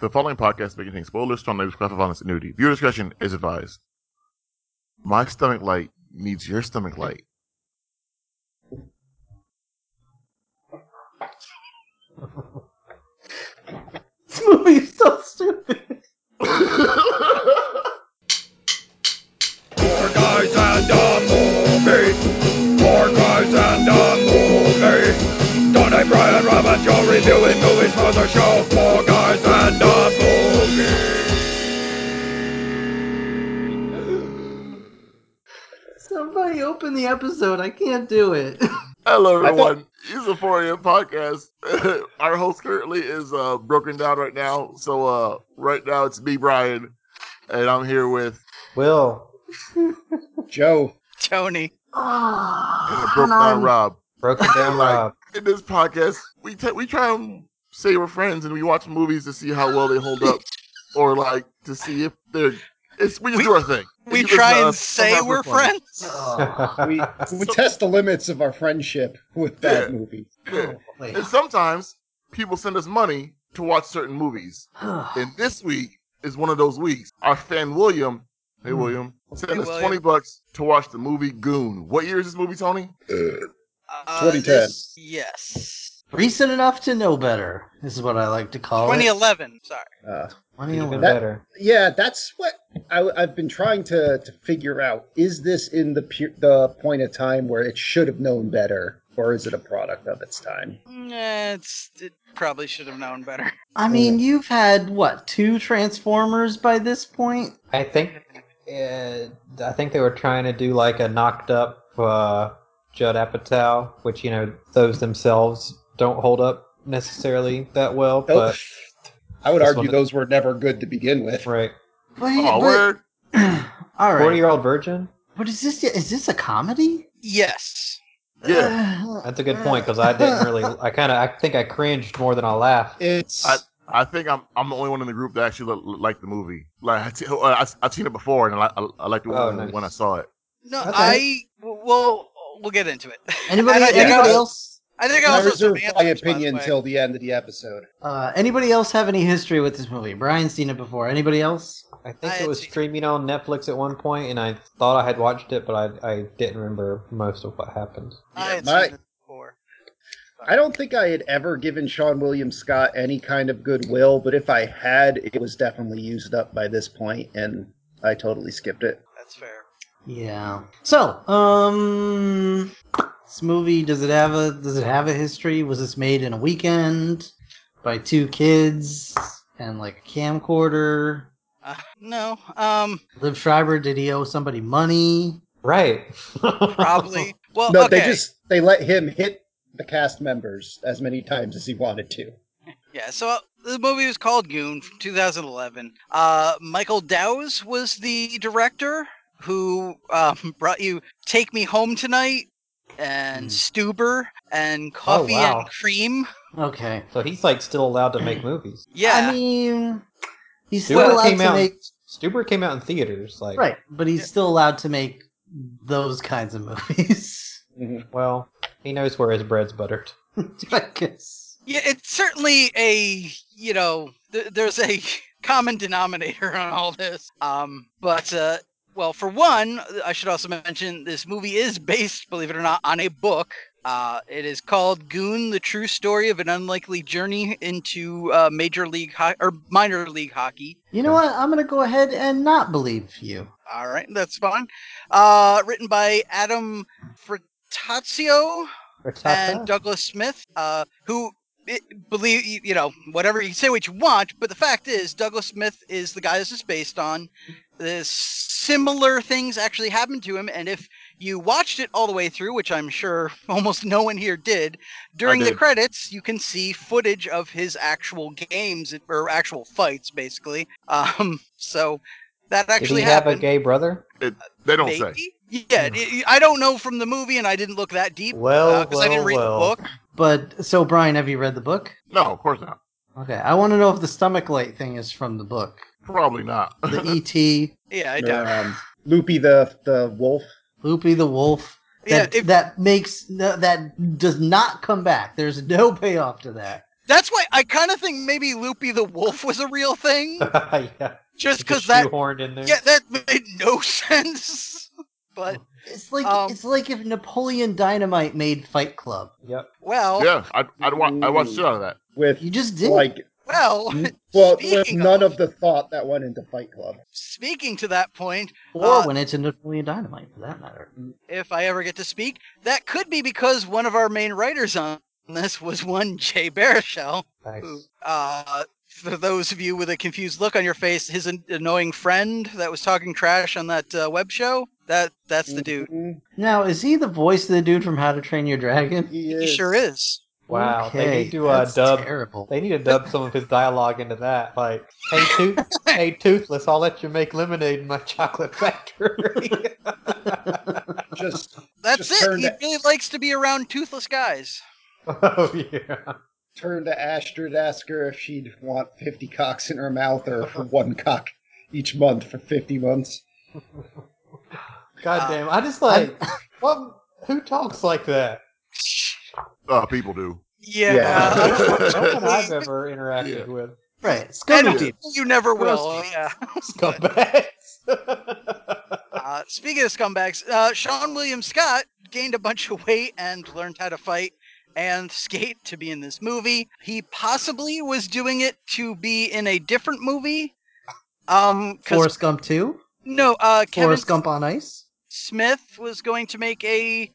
The following podcast may contain spoilers, strong language, graphic violence, and nudity. Viewer discretion is advised. My stomach light needs your stomach light. This movie is so stupid. Four guys and a movie. Four guys and a movie. Donnie, Brian, Rob, and Joe reviewing movies for the show. Four guys and a movie. Somebody open the episode. I can't do it. Hello, everyone. It's a 4 a.m. podcast. Our host currently is uh, broken down right now. So, uh, right now it's me, Brian, and I'm here with Will, Joe. Tony. Ah, uh, broken down Rob. broken down Like, Rob. In this podcast, we ta- we try and say we're friends, and we watch movies to see how well they hold up, or like to see if they're. It's we just We- do our thing. We You try and us, say sometimes we're fun. friends. We we test the limits of our friendship with bad Yeah. movies. Yeah. Wait. And sometimes people send us money to watch certain movies. And this week is one of those weeks. Our fan William, hey Hmm. William, sent Hey, us William. 20 bucks to watch the movie Goon. What year is this movie, Tony? Uh, 2010. this- yes. Recent enough to know better. This is what I like to call it. 2011. Sorry. Uh, 2011. That- better. yeah, that's what I, I've been trying to, to figure out. Is this in the pu- the point of time where it should have known better, or is it a product of its time? Nah, it's it probably should have known better. I mean, you've had what two Transformers by this point? I think, uh, I think they were trying to do like a knocked up uh, Judd Apatow, which you know those themselves don't hold up necessarily that well. Oh, But I would argue those were never good to begin with. right, But, Oh, but- word. all right. forty-year-old virgin. But is this is this a comedy? Yes. Yeah. Uh, That's a good point because I didn't really. I kind of. I think I cringed more than I laughed. It's I- I think I'm I'm the only one in the group that actually li- li- liked the movie. Like I t- I, I've seen it before, and I, I, I liked it Oh, when, nice. when I saw it. No, Okay. I well, we'll get into it. Anybody? I Anybody I- else? I think I I also have reserve my answers, by the opinion way. till the end of the episode. Uh, anybody else have any history with this movie? Brian's seen it before. Anybody else? I think I it was seen- streaming on Netflix at one point, and I thought I had watched it, but I I didn't remember most of what happened. I had my- seen it before. I don't think I had ever given Seann William Scott any kind of goodwill, but if I had, it was definitely used up by this point, and I totally skipped it. That's fair. Yeah. So, um, this movie does it have a does it have a history? Was this made in a weekend by two kids and like a camcorder? Uh, no. Um. Liev Schreiber did he owe somebody money? Right. Probably. Well. No, okay. they just they let him hit the cast members as many times as he wanted to. Yeah, so uh, the movie was called Goon from 2011. Uh, Michael Dowse was the director who um, brought you Take Me Home Tonight and Hmm. Stuber and Coffee wow. and Cream. Okay. so he's like still allowed to make movies. Yeah, I mean, he's Stuber still allowed to out- make Stuber came out in theaters, like right, but he's Yeah. still allowed to make those kinds of movies. Well, he knows where his bread's buttered. I guess. yeah, it's certainly a you know th- there's a common denominator on all this. Um, but uh, well, for one, I should also mention this movie is based, believe it or not, on a book. Uh, it is called Goon: The True Story of an Unlikely Journey into uh, Major League Ho- or Minor League Hockey. You know what? I'm gonna go ahead and not believe you. All right, that's fine. Uh, written by Adam Frattasio and Douglas Smith, uh, who it, believe you you know whatever you say what you want, but the fact is Douglas Smith is the guy this is based on. This similar things actually happened to him, and if you watched it all the way through, which I'm sure almost no one here did, during the credits you can see footage of his actual games or actual fights, basically. Um, so that actually Did actually he have a gay brother? It, they don't say. Yeah, hmm. it- I don't know from the movie, and I didn't look that deep uh, Well, because I didn't read well. the book. But so, Brian, have you read the book? No, of course not. Okay, I want to know if the stomach light thing is from the book. Probably not. The E.T. Yeah, I Or, doubt. it. um, Loopy the the wolf. Loopy the wolf. Yeah, That, if- that makes no, that does not come back. There's no payoff to that. That's why I kind of think maybe Loopy the Wolf was a real thing, yeah. just Just because that shoehorned in there. yeah that made no sense. But It's like Um, it's like if Napoleon Dynamite made Fight Club. Yep. well, Yeah, I'd, I'd, wa- I watched shit out of that. with You just did. like well. well with none of- of the thought that went into Fight Club. Speaking to that point, or uh, when it's in Napoleon Dynamite, for that matter. if I ever get to speak, that could be because one of our main writers on this was one Jay Baruchel. Nice. who, uh, for those of you with a confused look on your face, his an- annoying friend that was talking trash on that uh, web show. That that's the dude. Mhm. Now, is he the voice of the dude from How to Train Your Dragon? He, He sure is. Wow. they need to uh, that's dub. Terrible. They need to dub some of his dialogue into that. Like, hey, tooth, hey, toothless, I'll let you make lemonade in my chocolate factory. Just That's Just it. He to- really likes to be around toothless guys. oh yeah. turn to Astrid, ask her if she'd want fifty cocks in her mouth or one cock each month for fifty months. God damn. I just like what? Who talks like that? Uh, people do. Yeah. Yeah. No one I've ever interacted Yeah. with. Right. and Scummy people. you never will. Gross. Yeah. Scumbags. Uh, speaking of scumbags, uh, Seann William Scott gained a bunch of weight and learned how to fight and skate to be in this movie. He possibly was doing it to be in a different movie. Um, 'cause- Forrest Gump 2? no, uh, Kevin Forrest Gump on Ice? Smith was going to make a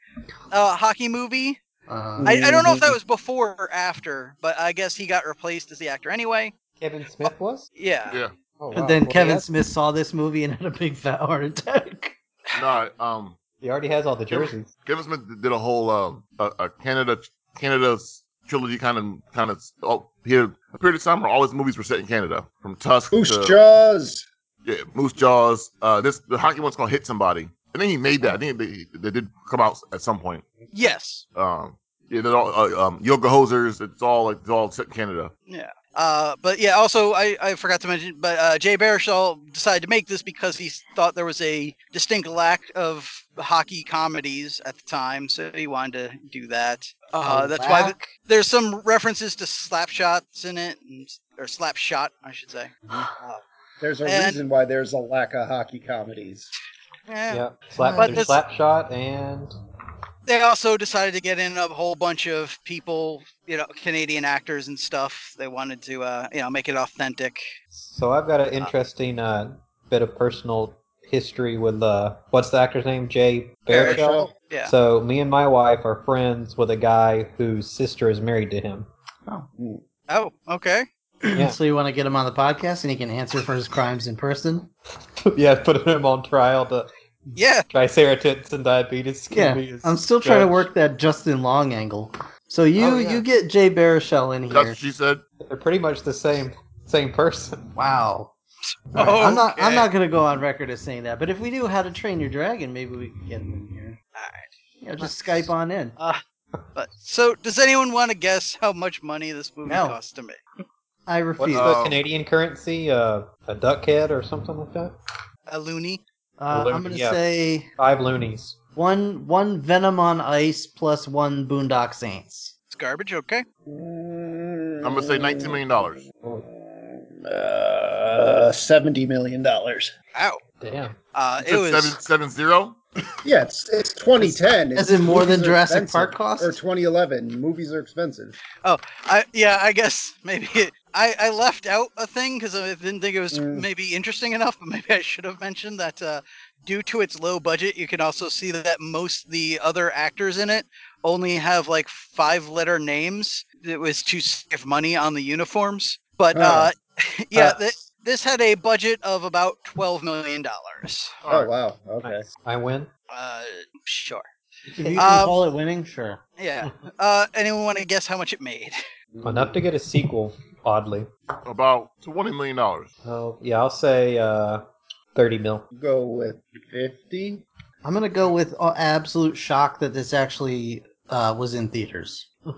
uh, hockey movie. Uh, I, I don't know if that was before or after, but I guess he got replaced as the actor anyway. Kevin Smith was. Yeah. Yeah. Oh, wow. and then Well, Kevin has- Smith saw this movie and had a big fat heart attack. No, um, He already has all the jerseys. Kevin Smith did a whole um, a, a Canada Canada's trilogy kind of kind of. Oh, he had a period of time where all his movies were set in Canada, from Tusk Goose to Jaws. yeah, Moose Jaws. Uh, this the hockey one's called Hit Somebody. I think he made that. I think they, they did come out at some point. Yes. Um, yeah, they're all uh, um, Yoga Hosers. It's all like it's all Canada. Yeah. Uh, but yeah, also I, I forgot to mention, but uh, Jay Baruchel decided to make this because he thought there was a distinct lack of hockey comedies at the time, so he wanted to do that. Uh, that's why th- there's some references to slap shots in it, and, or slap shot, I should say. Uh, There's a And- reason why there's a lack of hockey comedies. Yeah. Yeah. Slap, But there's this- slap shot and They also decided to get in a whole bunch of people, you know, Canadian actors and stuff. They wanted to, uh, you know, make it authentic. So I've got an interesting uh, bit of personal history with uh, what's the actor's name? Jay Baruchel. Baruchel? Yeah. So me and my wife are friends with a guy whose sister is married to him. Oh, Oh, okay. Yeah. So you want to get him on the podcast and he can answer for his crimes in person? yeah, putting him on trial to Yeah. triceratops and diabetes. Yeah, I'm still trying to work that Justin Long angle. So you Oh, yeah. you get Jay Baruchel in That's here. what she said. They're pretty much the same same person. Wow. All right, I'm not I'm not gonna go on record as saying that, but if we do How to Train Your Dragon, maybe we could get him in here. Alright. You know, just Skype on in. Uh, but so, does anyone want to guess how much money this movie No. cost to make? I What's refuse. the Oh. Canadian currency? Uh, a duck head or something like that? A loony? Uh, I'm gonna yeah. say Five loonies. one one Venom on Ice plus one Boondock Saints. It's garbage. Okay. I'm gonna say 19 million dollars. Uh, seventy million dollars. Ow. Damn. Uh, it was. seven seven zero. Yeah, it's it's 2010. Is it more than Jurassic. Park cost? Or 2011. Movies are expensive. Oh, I yeah. I guess maybe it, I I left out a thing because I didn't think it was Mm. maybe interesting enough. But maybe I should have mentioned that. Uh, due to its low budget, you can also see that most the other actors in it only have like five letter names. It was to save money on the uniforms. But uh, yeah, Uh, th- this had a budget of about twelve million dollars. oh wow. Okay. I win. Uh, sure. If you can Um, call it winning, sure. Yeah. Uh, anyone want to guess how much it made? Enough to get a sequel, oddly. About 20 million dollars. Oh, yeah, I'll say uh, 30 mil. Go with 50. I'm gonna go with uh, absolute shock that this actually uh, was in theaters.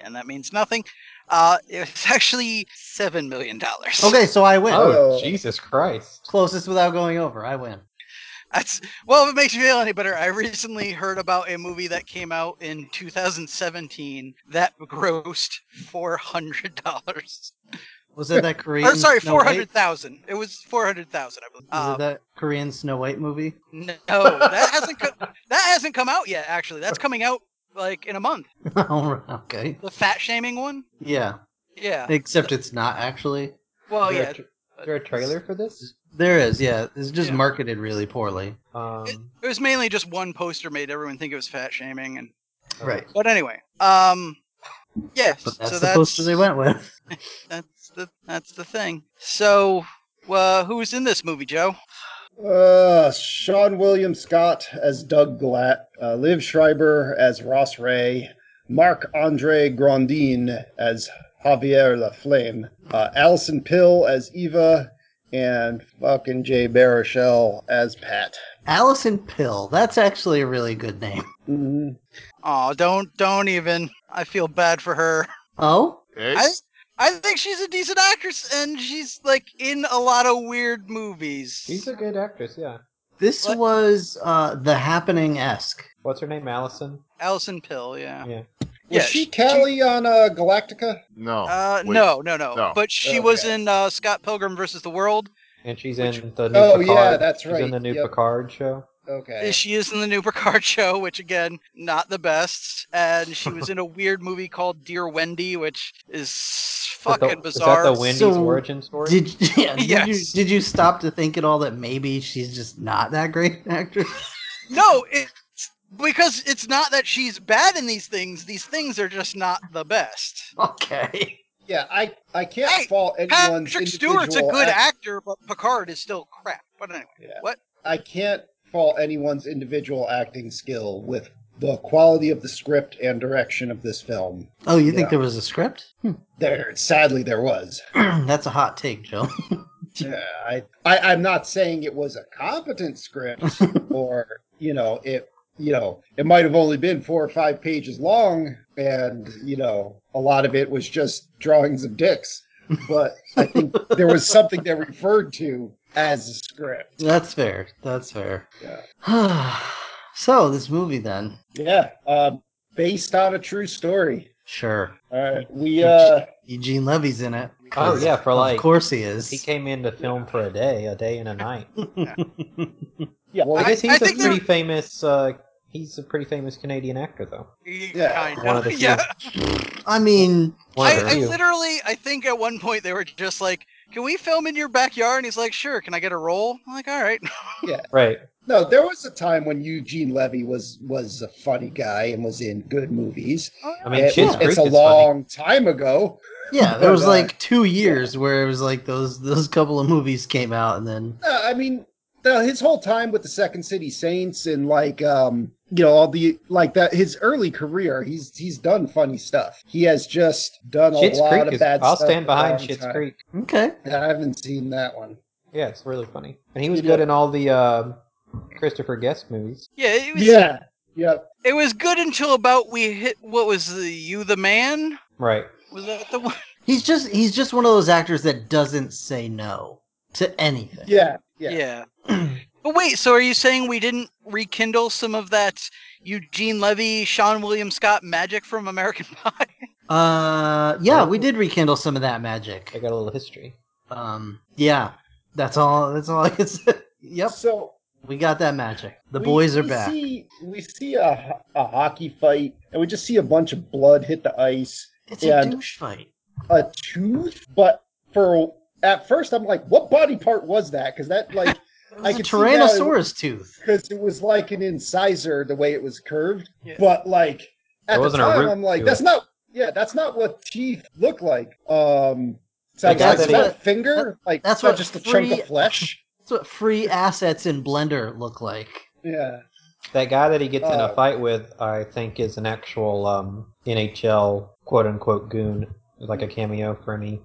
And that means nothing. Uh, it's actually seven million dollars. Okay, so I win. Oh, Oh. Jesus Christ. Closest without going over. I win. That's well, if it makes you feel any better, I recently heard about a movie that came out in 2017 that grossed four hundred dollars. Was it that Korean? Or sorry, four hundred thousand. It was four hundred thousand, I believe. Was Um, it that Korean Snow White movie? No, that hasn't co- that hasn't come out yet. Actually, that's coming out like in a month. oh, okay. The fat shaming one. Yeah. Yeah. Except it's not actually. Well, yeah. tr- there a trailer for this? There is. Yeah. It's just Yeah. marketed really poorly. Um, It, it was mainly just one poster made everyone think it was fat shaming, and Right. but anyway, um, yeah. But that's so the that's poster they went with. that's the that's the thing. So, uh, who's in this movie, Joe? Uh, Seann William Scott as Doug Glatt, uh, Liev Schreiber as Ross Rhea, Marc Andre Grondin as Javier La Flame, uh, Allison Pill as Eva, and fucking Jay Baruchel as Pat. Allison Pill. That's actually a really good name. hmm Oh, don't don't even. I feel bad for her. Oh. I I think she's a decent actress, and she's like in a lot of weird movies. she's a good actress, yeah. This What? was uh, the happening esque. What's her name? Allison? Allison Pill, yeah. Yeah. Was Yeah, she she- Cally on uh, Galactica? no. Uh, no, no, no, No. But she Okay. was in uh, Scott Pilgrim versus the World. And she's in the new Oh, Picard. yeah, that's She's right. in the new Yep. Picard show. Okay. She is in the new Picard show, which again, not the best. And she was in a weird movie called Dear Wendy, which is Is fucking the, bizarre. Is that the Wendy's So, origin story? Did yeah, did Yes. you did you stop to think at all that maybe she's just not that great an actress? No, it's because it's not that she's bad in these things. These things are just not the best. okay. Yeah, I, I can't Hey, fault anyone's Patrick Stewart's a good act- actor, but Picard is still crap. But anyway, Yeah. what? I can't fault anyone's individual acting skill with the quality of the script and direction of this film. Oh, you think there was a script? Hmm. There, sadly, there was. That's a hot take, Joe. Yeah, I, I, I'm not saying it was a competent script, or you know, it, you know, it might have only been four or five pages long, and you know, a lot of it was just drawings of dicks. But I think there was something that referred to as a script. That's fair. That's fair. Yeah. so this movie then, Yeah, um, based on a true story. sure. All right, we uh, Eugene Levy's in it. Oh, yeah, for like- Of course he is. He came in to film for a day, a day and a night. yeah, well, I guess he's a think there- pretty famous. Uh, he's a pretty famous Canadian actor, though. Yeah, one of the few. yeah. I mean, I, I literally, I think at one point they were just like, "Can we film in your backyard?" And he's like, "Sure." Can I get a roll? I'm like, "All right." Yeah. Right. no, there was a time when Eugene Levy was was a funny guy and was in good movies. I mean, It- Schitt's it's a is funny. long time ago. yeah, there was uh, like two years where it was like those those couple of movies came out and then Uh, I mean, the, his whole time with the Second City Saints and like um, you know, all the like that. His early career, he's he's done funny stuff. He has just done a Schitt's lot Creek of is. bad I'll stuff. stand behind long Schitt's time. Creek. okay. I haven't seen that one. Yeah, it's really funny, and he was Yeah. good in all the uh, Christopher Guest movies. Yeah, it was. Yeah, yeah. It was good until about we hit. What was the You the Man? Right. Was that the one? He's just he's just one of those actors that doesn't say no to anything. Yeah, yeah. Yeah. But wait, so are you saying we didn't rekindle some of that Eugene Levy, Seann William Scott magic from American Pie? Uh, yeah, we did rekindle some of that magic. I got a little history. Um, yeah, that's all. That's all I can say. Yep, So we got that magic. The we- boys are we back. See, we see a, a hockey fight, and we just see a bunch of blood hit the ice. It's a douche fight. a tooth, but for at first I'm like, what body part was that? Because that like It I was a could see now it- Tyrannosaurus tooth. because it was like an incisor the way it was curved, Yeah. but like at the time I'm like, that's it. not yeah, that's not what teeth look like. Um, so Like, is that's is that a what- finger? like that's what just a chunk of flesh. That's what free assets in Blender look like. Yeah, That guy that he gets in a Uh, fight with, I think, is an actual um, NHL quote unquote goon, like a cameo for any.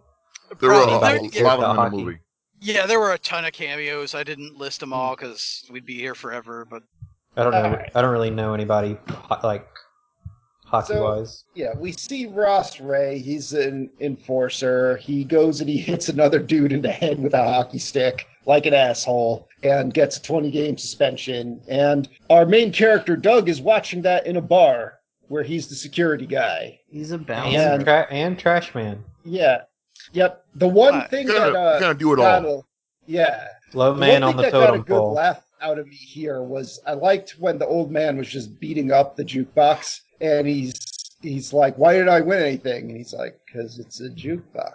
There were a, a lot of them in the hockey? movie. Yeah, there were a ton of cameos. I didn't list them hmm. all because we'd be here forever. But I don't know. Alright. I don't really know anybody ho- like hockey So- wise. Yeah, we see Ross Rhea. He's an enforcer. He goes and he hits another dude in the head with a hockey stick like an asshole and gets a 20 game suspension. And our main character, Doug, is watching that in a bar where he's the security guy. He's a And, bouncer. tra- and Trash Man. Yeah. Yep. The one Uh, thing Kinda, that uh, kinda do it got all. a- yeah. Low The man one on the thing that got a totem good pole. laugh out of me here was I liked when the old man was just beating up the jukebox, and he's he's like, "Why did I win anything?" And he's like, "Because it's a jukebox."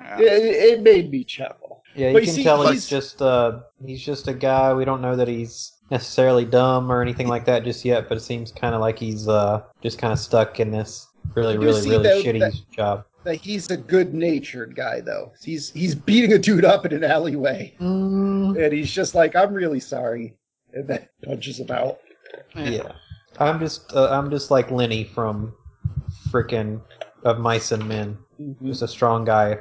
Yeah. It, it made me chuckle. Yeah, you But you can see, tell he's- he's just uh he's just a guy. We don't know that he's necessarily dumb or anything like that just yet, but it seems kind of like he's uh just kind of stuck in this really, really, really though, shitty that- job. That he's a good-natured guy, though. He's he's beating a dude up in an alleyway, Mm, and he's just like, "I'm really sorry," and then punches him out. yeah, I'm just uh, I'm just like Lenny from frickin' of Mice and Men. Just a strong guy.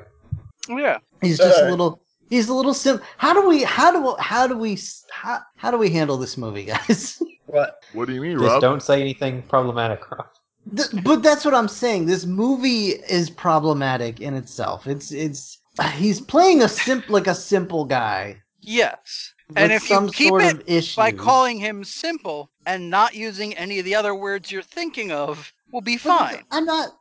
Yeah. He's just a little. He's a little sim. How do we? How do? How do we? How, how do we handle this movie, guys? What? What do you mean, Just Rob? don't say anything problematic, Rob. Th- but that's what I'm saying. This movie is problematic in itself. It's it's. He's playing a simp like a simple guy. Yes. And if you keep sort it of issue by calling him simple and not using any of the other words you're thinking of, will be fine. I'm not.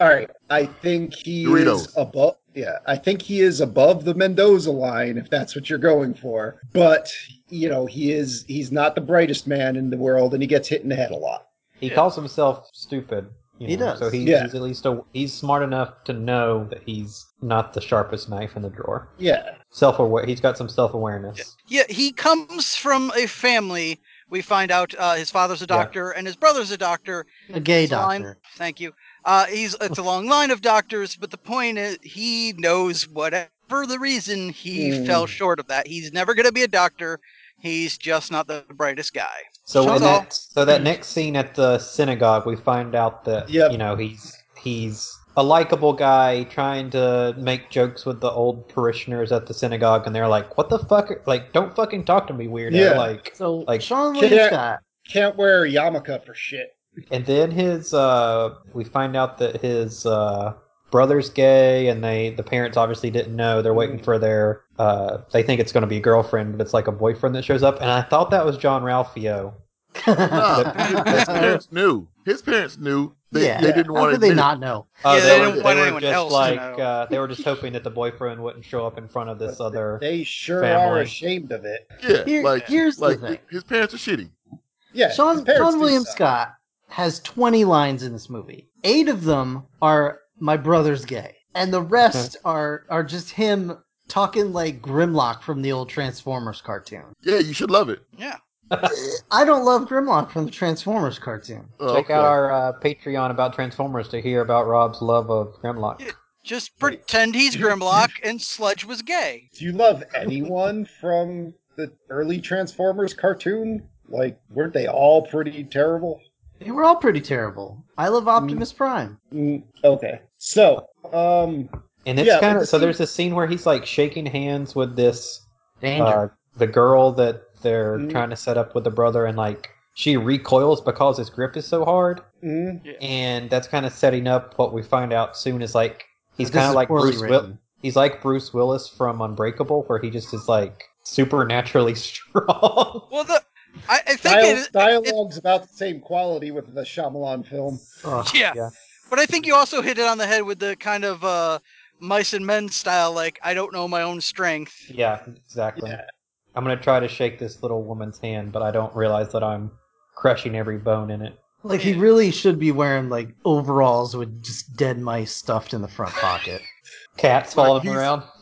All right, I think he Doritos. is above. Yeah, I think he is above the Mendoza line, if that's what you're going for. But you know, he is. He's not the brightest man in the world, and he gets hit in the head a lot. He Yeah. calls himself stupid. You He know, does. So he's, Yeah. he's at least a, he's smart enough to know that he's not the sharpest knife in the drawer. Yeah, Self aware. He's got some self awareness. Yeah, he comes from a family. We find out uh, his father's a Yeah. doctor and his brother's a doctor. A gay It's a line- doctor. Thank you. Uh, he's it's a long line of doctors, but the point is he knows whatever the reason he Hmm. fell short of that. He's never going to be a doctor. He's just not the brightest guy. So Shut in up. that, so that next scene at the synagogue, we find out that Yep. you know he's he's a likable guy trying to make jokes with the old parishioners at the synagogue, and they're like, "What the fuck? Like, don't fucking talk to me, weirdo!" Yeah. Like, So Like, Sean Can't- William Scott. can't wear a yarmulke for shit. and then his uh, we find out that his uh, brother's gay, and they the parents obviously didn't know. They're waiting for their uh, they think it's going to be a girlfriend, but it's like a boyfriend that shows up, and I thought that was Jean-Ralphio. Nah, his parents knew. His parents knew. They, yeah. they didn't How want to they not know? Oh, Yeah, they, they didn't they want were anyone just else to know. uh, they were just hoping that the boyfriend wouldn't show up in front of this But other. They sure family. are ashamed of it. Yeah, Here- like here's like the thing. his parents are shitty. Yeah, Sean, Sean William suck. Scott has 20 lines in this movie. Eight of them are my brother's gay, and the rest are are just him talking like Grimlock from the old Transformers cartoon. Yeah, you should love it. Yeah. I don't love Grimlock from the Transformers cartoon. Oh, Check okay. out our uh, Patreon about Transformers to hear about Rob's love of Grimlock. Yeah. Just pretend he's Grimlock and Sludge was gay. Do you love anyone from the early Transformers cartoon? Like, weren't they all pretty terrible? They were all pretty terrible. I love Optimus Prime. Mm, okay, so um, And it's Yeah, kind of so. scene- There's a scene where he's like shaking hands with this Danger. uh, the girl that they're Mhm. trying to set up with the brother, and like she recoils because his grip is so hard, mm, and that's kind of setting up what we find out soon is like he's kind of like Bruce. Will- he's like Bruce Willis from Unbreakable, where he just is like supernaturally strong. Well, the I, I think dial- it, it, dialogue's about the same quality with the Shyamalan film. Ugh. yeah. Yeah. But I think you also hit it on the head with the kind of uh, mice and men style, like I don't know my own strength. yeah, exactly. Yeah. I'm gonna try to shake this little woman's hand, but I don't realize that I'm crushing every bone in it. Like he really should be wearing like overalls with just dead mice stuffed in the front pocket. Cats Like, following he's- around.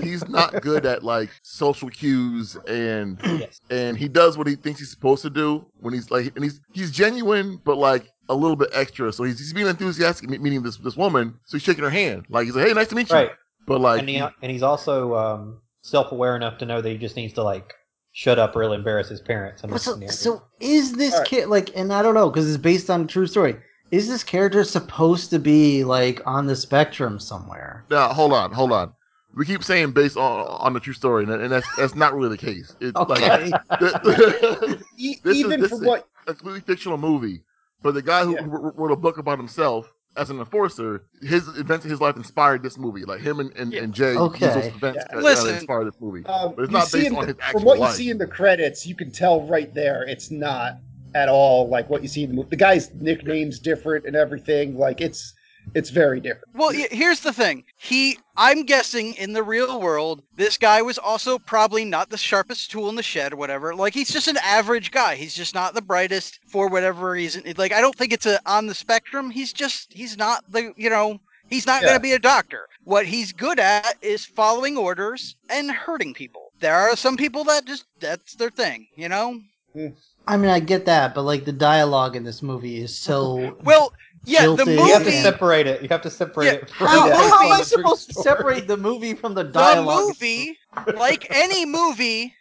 He's not good at like social cues and yes. and he does what he thinks he's supposed to do when he's like and he's he's genuine but like a little bit extra. So he's, he's being enthusiastic meeting this this woman. So he's shaking her hand like he's like, hey, nice to meet you. Right. But like and he and he's also um, self-aware enough to know that he just needs to like shut up or he'll embarrass his parents. In But so, so is this Alright. kid like? And I don't know because it's based on a true story. Is this character supposed to be like on the spectrum somewhere? now hold on, hold on. We keep saying based on on the true story, and, and that's that's not really the case. It's Okay. like the- E- This is- even this for is- what a completely fictional movie. But the guy who, Yeah. who wrote a book about himself as an enforcer, his events in his life inspired this movie. Like him and, and, and Jay, Okay. use events Yeah. uh, Listen. inspired this movie. Um, But it's not based on the- his actual from what life. you see in the credits, you can tell right there it's not at all like what you see in the movie. The guy's nickname's different and everything. Like it's it's very different. Well, here's the thing. He, I'm guessing in the real world, this guy was also probably not the sharpest tool in the shed or whatever. Like he's just an average guy. He's just not the brightest for whatever reason. Like I don't think it's a on the spectrum. He's just he's not the you know he's not Yeah. going to be a doctor. What he's good at is following orders and hurting people. There are some people that just that's their thing. You know. Hmm. I mean, I get that, but like the dialogue in this movie is so. Well, yeah, the movie. You have to separate it. You have to separate Yeah, it. From How, The how am I movie- supposed to separate the movie from the dialogue? the movie, like any movie,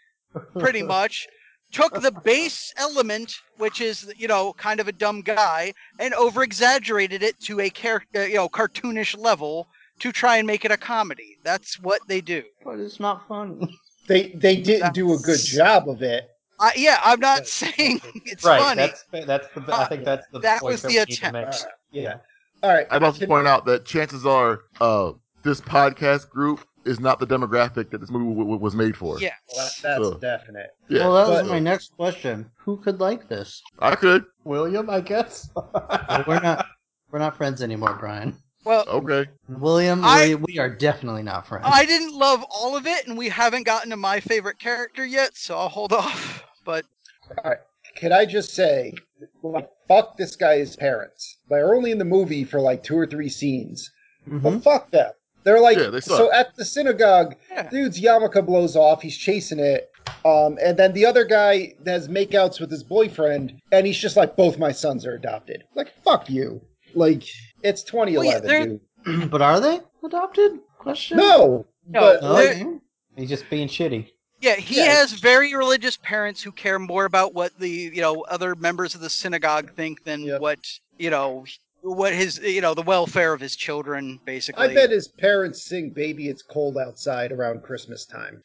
pretty much, took the base element, which is you know kind of a dumb guy, and over exaggerated it to a character, uh, you know, cartoonish level to try and make it a comedy. That's what they do. But it's not funny. They they didn't do a good job of it. I, yeah, I'm not Right. saying it's right. funny. That's that's the. I think that's the. That point was the we attempt. make. Uh, Yeah. All right. I'd also Can- point out that chances are uh, this podcast group is not the demographic that this movie w- w- was made for. yeah. well, that- that's So- definite. Yeah, well, that was but- my next question. Who could like this? I could. William, I guess. Well, we're not. We're not friends anymore, Brian. Well, Okay. William, I- we, we are definitely not friends. I didn't love all of it, and we haven't gotten to my favorite character yet, so I'll hold off. But Can I just say, like, fuck this guy's parents. They're only in the movie for like two or three scenes, Mhm. but fuck them. They're like, Yeah, they so at the synagogue, Yeah. dude's yarmulke blows off. He's chasing it. Um, and then the other guy has makeouts with his boyfriend, and he's just like, both my sons are adopted. Like, fuck you. Like, it's 2011, they're- dude. but are they adopted? Question. No, No, but Oh, they're- He's just being shitty. Yeah, he Yeah. has very religious parents who care more about what the you know other members of the synagogue think than Yep. what you know what his you know the welfare of his children basically. I bet his parents sing "Baby It's Cold Outside" around Christmas time.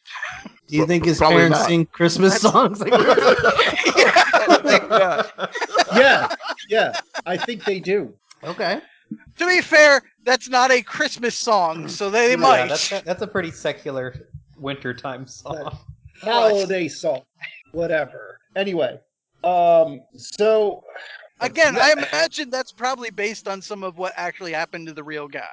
Do you think his Probably parents not. sing Christmas songs? Like Yeah, yeah, I think they do. okay. to be fair, that's not a Christmas song, so they, Yeah, might. That's, that's a pretty secular wintertime song. holiday song, whatever. Anyway, um, so Again, I imagine that's probably based on some of what actually happened to the real guy.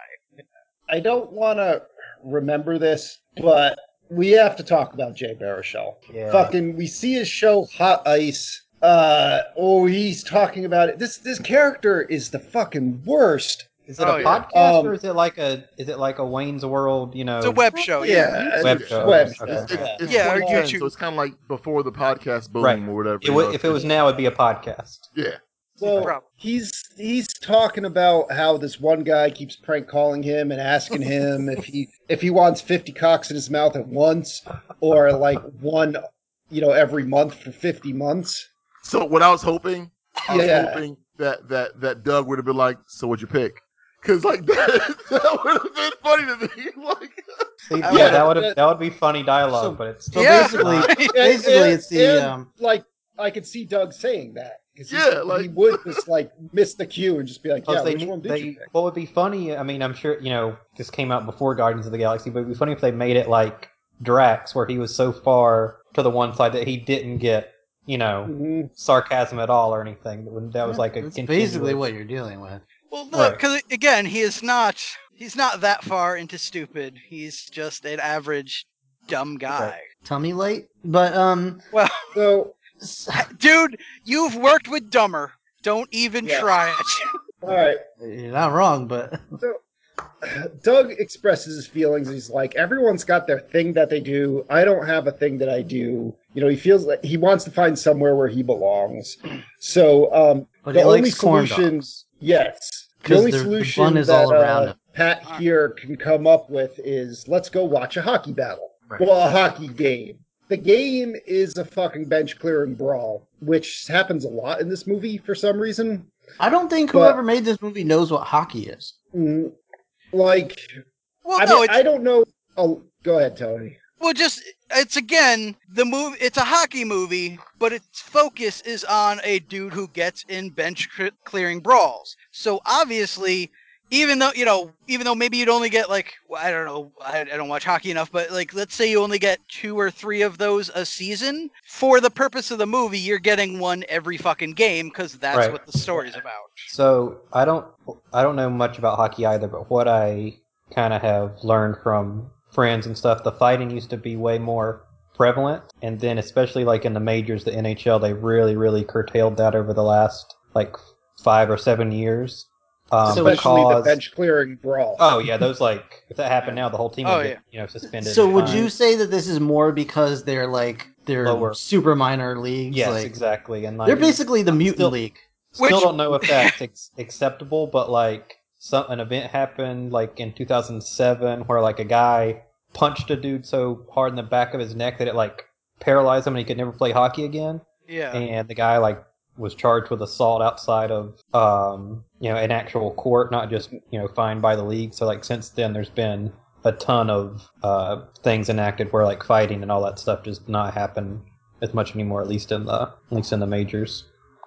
I don't want to remember this, but we have to talk about Jay Baruchel. Yeah. Fucking, we see his show Hot Ice. Uh, oh, he's talking about it. This this character is the fucking worst. Is it Oh, a yeah. podcast Um, or is it like a is it like a Wayne's World? You know, It's a web show. Yeah. Yeah, Web it's show. web Okay. It's, it's, it's Yeah, or YouTube. so it's kind of like before the podcast boom Right. or whatever. It you would, if it was now, it'd be a podcast. yeah. So he's he's talking about how this one guy keeps prank calling him and asking him if he if he wants fifty cocks in his mouth at once or like one, you know, every month for fifty months. So what I was hoping, I was Yeah. hoping that that that Doug would have been like, "So what'd you pick?" Because like that, that would have been funny to me. Like, See, Yeah, yeah, that would have that- that would be funny dialogue, So- but it's So Yeah. basically, And- basically, and- it's the and, um, like I could see Doug saying that because Yeah, he would just like miss the cue and just be like, "Yeah, they, which need- one did they you pick?" what would be funny? I mean, I'm sure you know this came out before Guardians of the Galaxy, but it'd be funny if they made it like Drax, where he was so far to the one side that he didn't get you know Mhm. sarcasm at all or anything. That was like a it's continuous- basically what you're dealing with. Well, Right. look, because again, he is not. He's not that far into stupid. He's just an average dumb guy. Tummy late, but um, Well, So, s- dude, you've worked with dumber. Don't even Yeah. try it. all right. you're not wrong, but so Doug expresses his feelings. He's like, everyone's got their thing that they do. I don't have a thing that I do. You know, he feels like he wants to find somewhere where he belongs. So, um, but the he only likes corn dogs. yes, the 'Cause only the- the solution is that all around uh. Pat here can come up with is let's go watch a hockey battle. Right. Well, a hockey game. The game is a fucking bench clearing brawl, which happens a lot in this movie for some reason. I don't think But- whoever made this movie knows what hockey is. Mm, Like, Well, I, no, mean, I don't know. Oh, go ahead, Tony. Well, just it's again the movie. It's a hockey movie, but its focus is on a dude who gets in bench cl- clearing brawls. So obviously, even though you know, even though maybe you'd only get like well, I don't know, I, I don't watch hockey enough, but like let's say you only get two or three of those a season. For the purpose of the movie, you're getting one every fucking game because that's Right. what the story's about. So I don't I don't know much about hockey either, but what I kind of have learned from friends and stuff, the fighting used to be way more prevalent, and then especially like in the majors, the NHL, they really really curtailed that over the last like five or seven years. Um, So Especially the bench clearing brawl. Oh yeah, those like if that happened now, the whole team would Oh, get yeah. you know suspended. So would fined. you say that this is more because they're like they're Lower. super minor leagues? Yes, like, exactly, and like They're basically the mutant Still- league. Still Which- don't know if that's ex- acceptable, but like some an event happened like in 2007 where like a guy punched a dude so hard in the back of his neck that it like paralyzed him and he could never play hockey again. Yeah. And the guy like was charged with assault outside of um you know an actual court, not just you know fined by the league. So like since then, there's been a ton of uh things enacted where like fighting and all that stuff just not happen as much anymore, at least in the at least in the majors.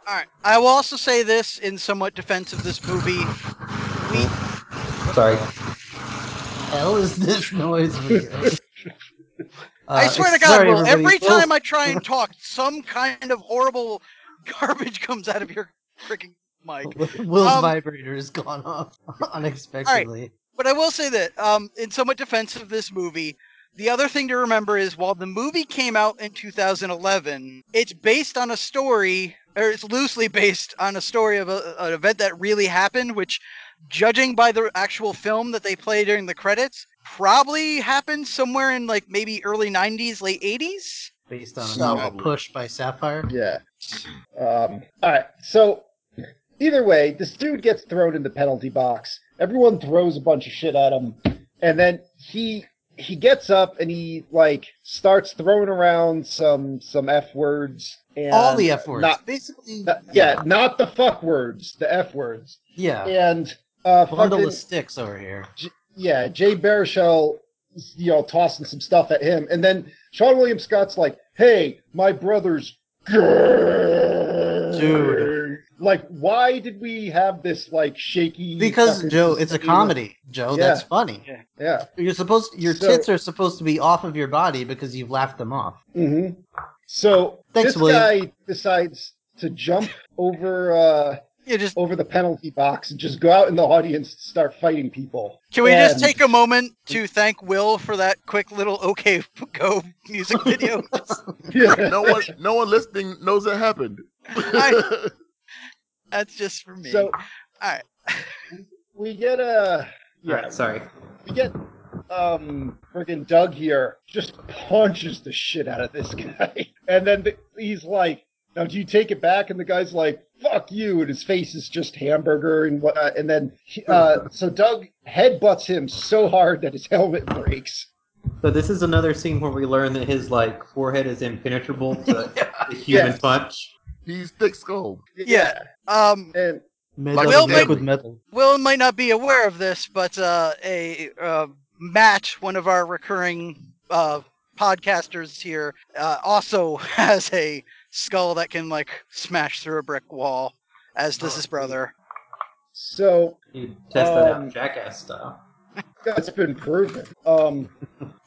All right. I will also say this in somewhat defense of this movie. We Sorry. hell is this noise? we hear? I Uh, swear to God, sorry, Will, every time I try and talk, some kind of horrible garbage comes out of your freaking mic. Will's, Will's Um, vibrator has gone off unexpectedly. But I will say that, um, in somewhat defense of this movie, the other thing to remember is while the movie came out in 2011, it's based on a story, or it's loosely based on a story of a, an event that really happened, which, judging by the actual film that they play during the credits, probably happened somewhere in like maybe early 90s, late 80s. Based on a So- novel push by Sapphire. Yeah. Um, all right. So either way, this dude gets thrown in the penalty box. Everyone throws a bunch of shit at him, and then he he gets up and he like starts throwing around some some f words. And All the F words. Not, Basically, not- yeah, not the fuck words, the f words. yeah. And uh, Bundle fucking, of sticks over here. yeah, Jay Baruchel, you know, tossing some stuff at him, and then Seann William Scott's like, "Hey, my brother's Dude. Like, why did we have this like shaky? Because Joe, it's a scene? comedy. Joe, Yeah. that's funny. Yeah. You're supposed your So- tits are supposed to be off of your body because you've laughed them off. hmm So Thanks, this William. guy decides to jump over uh You just over the penalty box and just go out in the audience and start fighting people. can we just take a moment to thank Will for that quick little "Okay Go" music video? Yeah. no one, no one listening knows that happened. I- That's just for me. So All right. we get a yeah, Alright, sorry. we get um friggin' Doug here just punches the shit out of this guy, and then the, he's like, "Now do you take it back?" And the guy's like, "Fuck you!" And his face is just hamburger and whatnot. And then uh, so Doug headbutts him so hard that his helmet breaks. So this is another scene where we learn that his like forehead is impenetrable to the human Yes. punch. He's thick skulled. Yeah. Um, and Metal, Like Will liquid Stanley. metal. Will might not be aware of this, but uh, a uh, Matt, one of our recurring uh, podcasters here, uh, also has a skull that can like smash through a brick wall, as does his brother. so You test that Um, out jackass style. that's been proven. Um,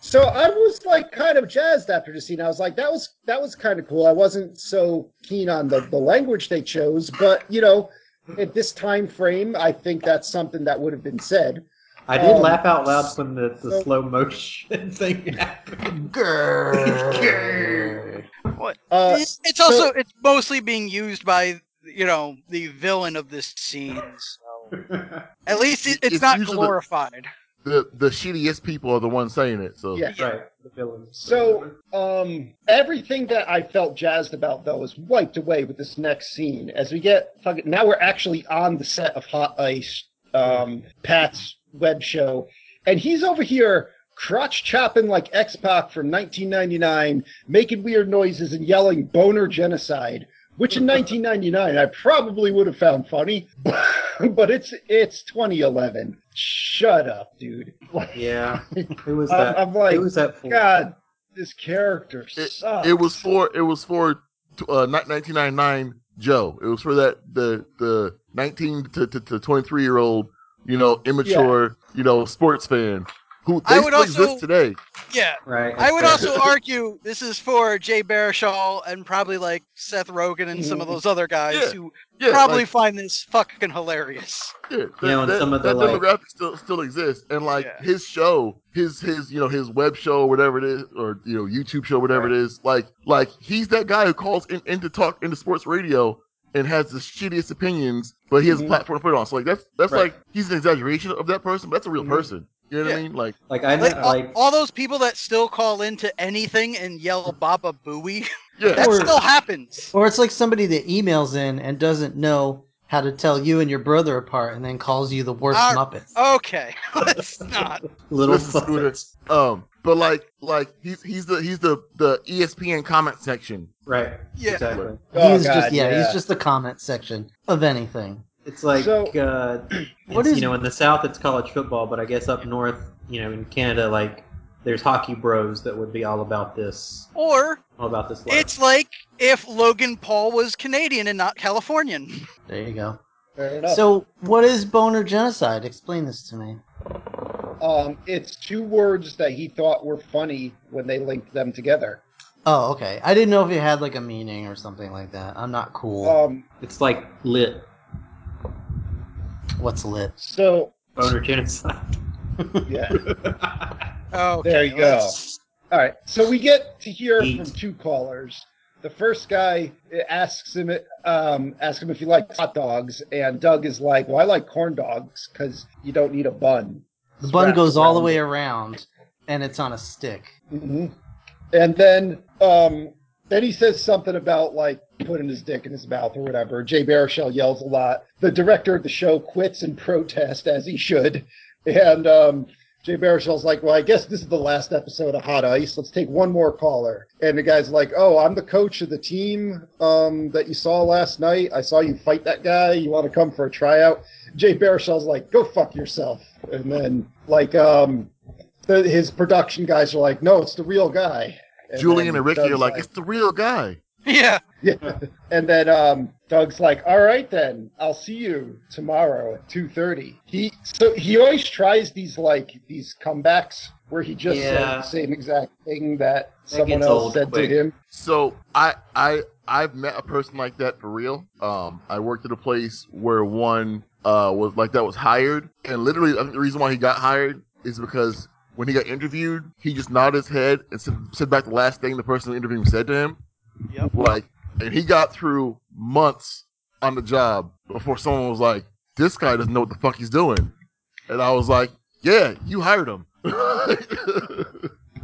so I was like kind of jazzed after the scene. I was like, that was that was kind of cool. I wasn't so keen on the the language they chose, but you know, at this time frame, I think that's something that would have been said. I did um, laugh out loud when the, the so- slow motion thing happened. Grrr. What? Uh, It's, it's also it's mostly being used by you know the villain of this scene. So. At least it, it's, It's not usually the- glorified. The the shittiest people are the ones saying it. So Yeah. right, the villain. So, um, everything that I felt jazzed about though is wiped away with this next scene. As we get fucking now, we're actually on the set of Hot Ice, um, Pat's web show, and he's over here crotch chopping like X Pac from 1999, making weird noises and yelling "boner genocide." Which in 1999 I probably would have found funny, but it's it's 2011. Shut up, dude. yeah, it was I'm- that. I'm like, it was that. full- God this character It, sucks. it was for it was for uh, 1999 Joe. It was for that the the 19 to, to, to 23 year old, you know, immature, you know, sports fan who they I would still also- exist today. Yeah. Right. I would also argue this is for Jay Baruchel and probably like Seth Rogen and some of those other guys Yeah. who Yeah, probably like, find this fucking hilarious. yeah, that, You know, and that, some of that the, like- demographic still still exists, and like Yeah. his show, his his you know his web show, whatever it is, or you know YouTube show, whatever it is, like like he's that guy who calls in, in to talk into sports radio and has the shittiest opinions, but he has a Mhm. platform to put it on. So like that's that's Right. like he's an exaggeration of that person. But that's a real Mhm. person. You know what I mean? Like like I know, Like, all, like all those people that still call into anything and yell Baba Booey, yeah, that Or- still happens. Or it's like somebody that emails in and doesn't know how to tell you and your brother apart, and then calls you the worst Uh, Muppets. Okay, let's not. little Listen, Scooter. um, but like like he's he's the he's the the ESPN comment section. Right. Yeah. Exactly. Oh, he's God, just yeah, yeah. he's just the comment section of anything. It's like So- uh, What it's, is- you know in the South it's college football, but I guess up north, you know, in Canada, like there's hockey bros that would be all about this, Or all about this. Life. it's like if Logan Paul was Canadian and not Californian. There you go. Fair enough. So, what is boner genocide? Explain this to me. Um, it's two words that he thought were funny when they linked them together. Oh, okay. I didn't know if it had like a meaning or something like that. I'm not cool. Um, it's like lit What's lit? so boner genocide. yeah. Oh, There you go. All right. So we get to hear Eat. from two callers. The first guy asks him, um, asks him if he likes hot dogs, and Doug is like, "Well, I like corn dogs because you don't need a bun." The bun Strapped goes all the way around, and it's on a stick. hmm And then, um, then he says something about like putting his dick in his mouth or whatever. Jay Baruchel yells a lot. The director of the show quits in protest, as he should. And um, Jay Baruchel's like, "Well, I guess this is the last episode of Hot Ice. Let's take one more caller." And the guy's like, "Oh, I'm the coach of the team um, that you saw last night. I saw you fight that guy. You want to come for a tryout?" Jay Baruchel's like, "Go fuck yourself." And then like um, the, his production guys are like, "No, it's the real guy." And Julian and Ricky are like, it's the real guy. Yeah. yeah. And then um, Doug's like, "All right, then I'll see you tomorrow at two thirty. He so he always tries these like these comebacks where he just says Yeah. the same exact thing that, That someone gets else old said quick. to him. So I I I've met a person like that for real. Um, I worked at a place where one uh was like that was hired, and literally I think the reason why he got hired is because when he got interviewed, he just nodded his head and said, said back the last thing the person interviewing said to him. Yep. Like, and he got through months on the job before someone was like, "This guy doesn't know what the fuck he's doing," and I was like, "Yeah, you hired him."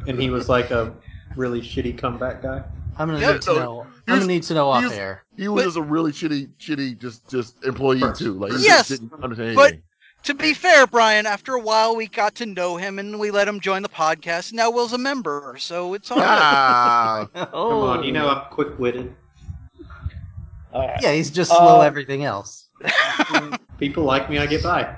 and he was like a really shitty comeback guy. I'm gonna Yeah, need to no, know. I'm gonna need to know he off was- air. He was But- just a really shitty, shitty, just just employee First. too. Like he Yes, just didn't understand but- anything. To be fair, Brian, after a while we got to know him and we let him join the podcast. Now Will's a member, so it's all ah, Come Oh, on, you know I'm quick witted. All right. Yeah, he's just slow Uh, everything else. People like me, I get by.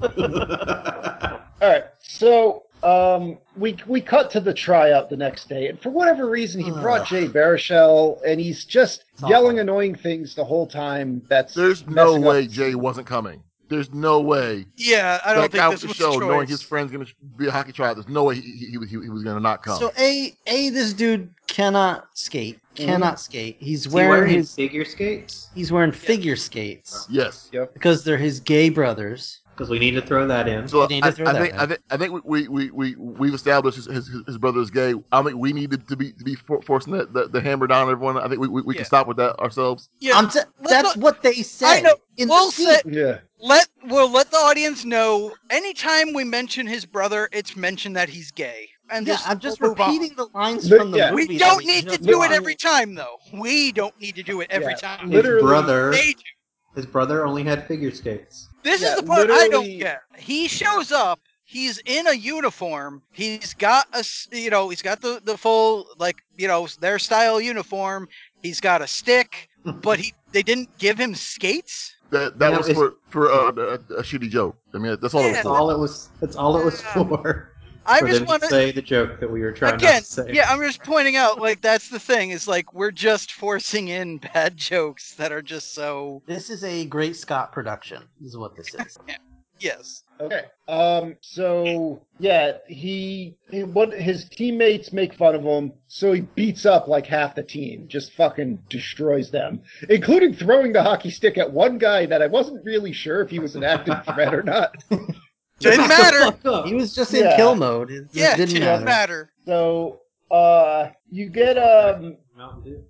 All right. So um, we we cut to the tryout the next day, and for whatever reason, he brought Jay Baruchel, and he's just It's yelling awful. annoying things the whole time. That's there's no messing up way Jay wasn't coming. There's no way. yeah, I don't that think guy this with was the show, a choice. knowing his friend's gonna be a hockey tryout, there's no way he, he, he was he, he was gonna not come. So a a this dude cannot skate. Mm-hmm. Cannot skate. He's Is he wearing wearing his figure skates? he's wearing figure skates yes. because they're his gay brothers. Because we need to throw that in. So I, throw I that think in. I think I think we we we we've established his his, his brother's gay. I think we need to, to be to be for, forcing the, the, the hammer down on everyone. I think we, we, we Yeah. can stop with that ourselves. Yeah, I'm t- that's not- what they say. I know. In We'll the say- Yeah. let we'll let the audience know. Anytime we mention his brother, it's mentioned that he's gay. And Yeah, just I'm just repeating the lines Li- from the yeah. movie. We don't need to do it every time, though. We don't need to do it every Yeah. time. His Literally- brother, his brother only had figure skates. This Yeah, is the part I don't get. He shows up. He's in a uniform. He's got a, you know, he's got the, the full like, you know, their style uniform. He's got a stick, but he they didn't give him skates. That that You know, was for for uh, a, a shitty joke. I mean, that's all it was That's for. all it was. That's all it was for. I for just want to say the joke that we were trying again. not to say. Yeah, I'm just pointing out like that's the thing is like we're just forcing in bad jokes that are just so This is a great Scott production. Is what this is. yes. Okay. Um. So yeah, he, he what his teammates make fun of him, so he beats up like half the team, just fucking destroys them, including throwing the hockey stick at one guy that I wasn't really sure if he was an active threat or not. Didn't matter. He was just in Yeah. kill mode. It Yeah, didn't didn't matter. matter. So uh, you get um. Mountain Dew.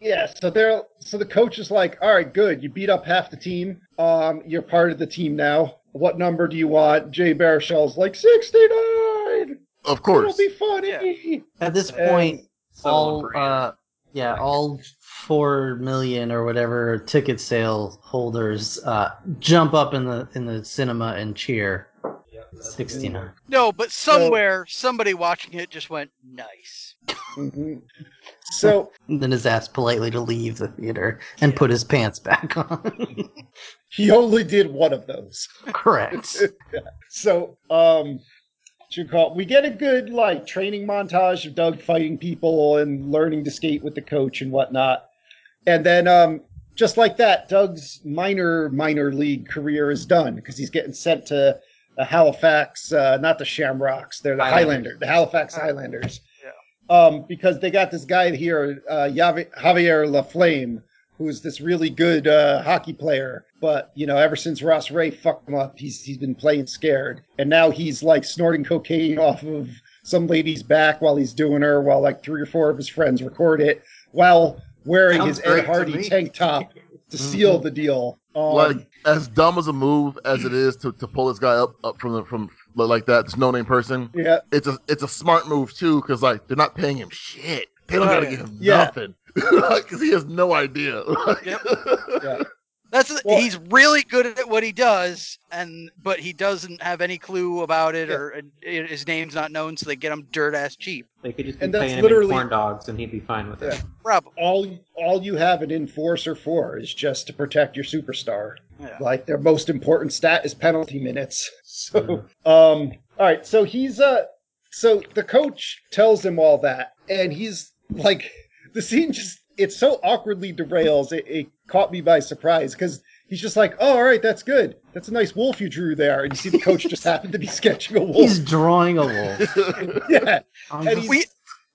Yeah, so they're so the coach is like, all right, good. You beat up half the team. Um, you're part of the team now. What number do you want? Jay Baruchel's like sixty nine. Of course, It'll course. be funny. At this And- point, So on all brand. uh, yeah, all four million or whatever ticket sale holders uh, jump up in the in the cinema and cheer. Yep, Sixty nine. No, but somewhere somebody watching it just went nice. Mhm. So And then his asked politely to leave the theater and put his pants back on. he only did one of those. Correct. So um, you call we get a good like training montage of Doug fighting people and learning to skate with the coach and whatnot, and then um. Just like that, Doug's minor minor league career is done because he's getting sent to the Halifax, uh, not the Shamrocks, they're the Highlanders. Highlander, the Halifax Highlanders. Um, because they got this guy here, uh, Javi- Javier LaFlamme, who's this really good uh, hockey player. But you know, ever since Ross Rhea fucked him up, he's he's been playing scared, and now he's like snorting cocaine off of some lady's back while he's doing her, while like three or four of his friends record it, while wearing Sounds his great Ed Hardy tank top to seal the deal. Um, like as dumb as a move as it is to, to pull this guy up up from the from like that this no name person yeah, it's a it's a smart move too because like they're not paying him shit they don't gotta give him Yeah. nothing because he has no idea Yep. yeah. That's the, Well- he's really good at what he does, and but he doesn't have any clue about it, Yeah. or and his name's not known, so they get him dirt ass cheap. They could just be And that's paying him literally- in corn dogs, and he'd be fine with it. Yeah. Probably. all all you have an enforcer for is just to protect your superstar. Yeah. Like their most important stat is penalty minutes. So Mhm. um all right, so he's uh so the coach tells him all that and he's like the scene just it so awkwardly derails it, it caught me by surprise because he's just like oh all right that's good that's a nice wolf you drew there and you see the coach just happened to be sketching a wolf He's drawing a wolf. yeah I'm And just- We,